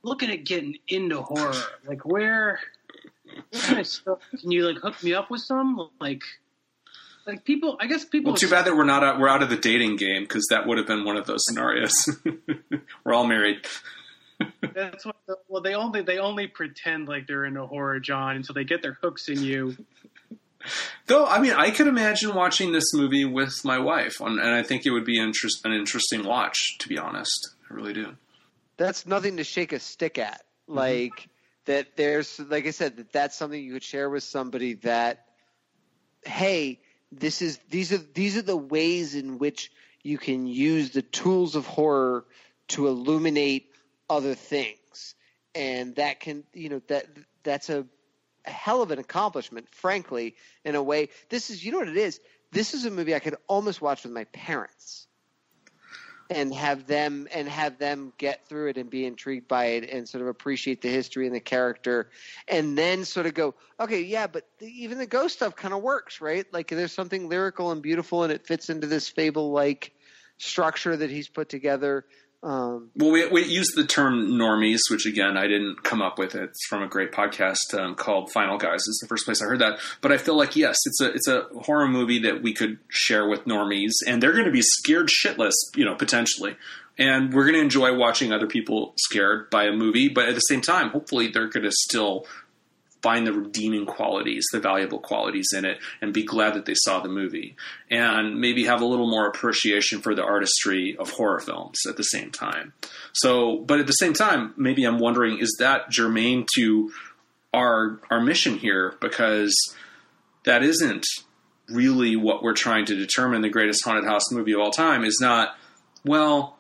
looking at getting into horror. Like, where, what kind of stuff can you like hook me up with some? Like, like people. I guess people. Well, too bad that we're not out, we're out of the dating game because that would have been one of those scenarios. [LAUGHS] we're all married. That's what. Well, they only they only pretend like they're into horror, John, until they get their hooks in you. Though, I mean, I could imagine watching this movie with my wife, and and I think it would be interest, an interesting watch. To be honest, I really do. That's nothing to shake a stick at. Mm-hmm. Like that there's like I said, that that's something you could share with somebody that hey, this is these are these are the ways in which you can use the tools of horror to illuminate other things. And that can you know that that's a, a hell of an accomplishment, frankly, in a way. This is you know what it is? This is a movie I could almost watch with my parents and have them and have them get through it and be intrigued by it and sort of appreciate the history and the character and then sort of go okay yeah but the, even the ghost stuff kind of works right like there's something lyrical and beautiful and it fits into this fable like structure that he's put together um, Well, we, we use the term normies, which again I didn't come up with. It's from a great podcast um, called Final Guys. It's the first place I heard that. But I feel like yes, it's a it's a horror movie that we could share with normies, and they're going to be scared shitless, you know, potentially. And we're going to enjoy watching other people scared by a movie, but at the same time, hopefully, they're going to still find the redeeming qualities, the valuable qualities in it, and be glad that they saw the movie, and maybe have a little more appreciation for the artistry of horror films at the same time. So, but at the same time, maybe I'm wondering, is that germane to our our mission here? Because that isn't really what we're trying to determine. The greatest haunted house movie of all time is not well.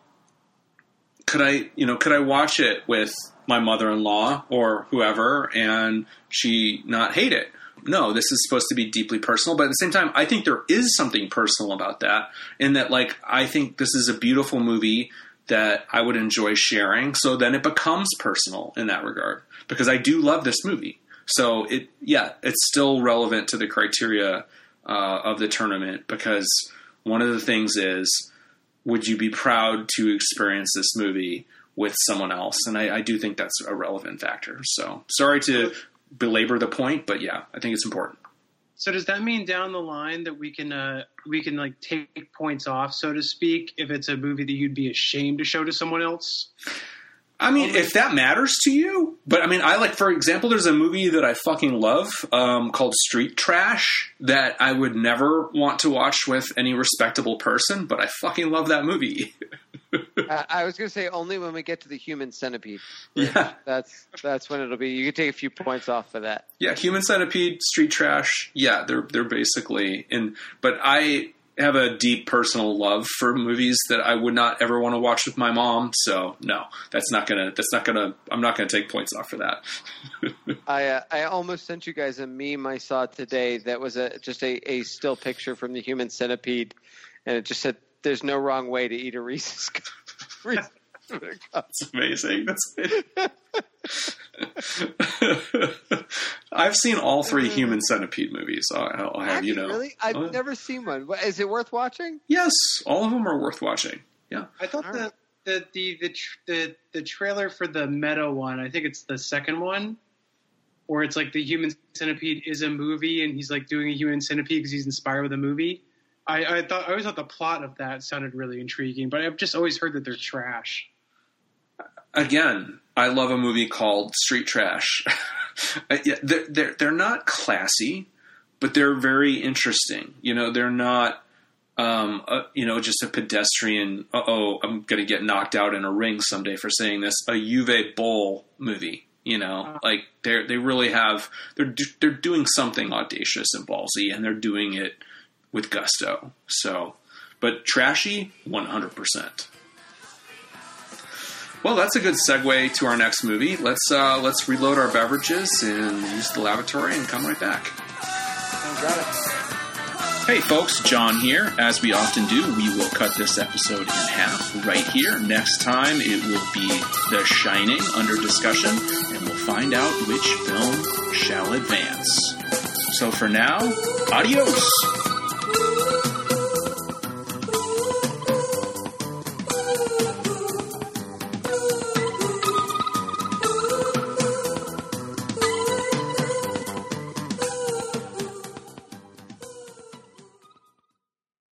Could I, you know, could I watch it with my mother-in-law or whoever and she not hate it? No, this is supposed to be deeply personal, but at the same time, I think there is something personal about that. In that, like, I think this is a beautiful movie that I would enjoy sharing. So then it becomes personal in that regard because I do love this movie. So it, yeah, it's still relevant to the criteria uh, of the tournament because one of the things is, would you be proud to experience this movie with someone else? And I, I do think that's a relevant factor. So sorry to belabor the point, but yeah, I think it's important. So does that mean down the line that we can uh, we can like take points off, so to speak, if it's a movie that you'd be ashamed to show to someone else? I mean, if that matters to you, but I mean, I like, for example, there's a movie that I fucking love um, called Street Trash that I would never want to watch with any respectable person, but I fucking love that movie. [LAUGHS] I, I was going to say only when we get to the human centipede. [LAUGHS] yeah, That's that's when it'll be. You can take a few points off for that. yeah, Human Centipede, Street Trash. Yeah, they're they're basically in. But I have a deep personal love for movies that I would not ever want to watch with my mom. So no, that's not gonna. That's not gonna. I'm not gonna take points off for that. [LAUGHS] I uh, I almost sent you guys a meme I saw today that was a just a, a still picture from the human centipede, and it just said, "There's no wrong way to eat a Reese's." [LAUGHS] Reese's cup." That's amazing. That's. I've seen all three mm. Human Centipede movies. I'll, I'll have you know. really? I've Oh, never seen one. Is it worth watching? Yes, all of them are worth watching. Yeah. I thought All the, right. the the the the the trailer for the Meta one. I think it's the second one, where it's like the Human Centipede is a movie, and he's like doing a Human Centipede because he's inspired with a movie. I, I thought I always thought the plot of that sounded really intriguing, but I've just always heard that they're trash. Again, I love a movie called Street Trash. [LAUGHS] They're, they're they're not classy, but they're very interesting. You know, they're not. Um, uh, you know, just a pedestrian. Uh oh, I'm going to get knocked out in a ring someday for saying this. A Uwe Boll movie. You know, like they're they really have they're do, they're doing something audacious and ballsy, and they're doing it with gusto. So, but trashy, one hundred percent. Well, that's a good segue to our next movie. Let's uh, let's reload our beverages and use the lavatory and come right back. Hey folks, John here. As we often do, we will cut this episode in half right here. Next time it will be The Shining under discussion, and we'll find out which film shall advance. So for now, adios!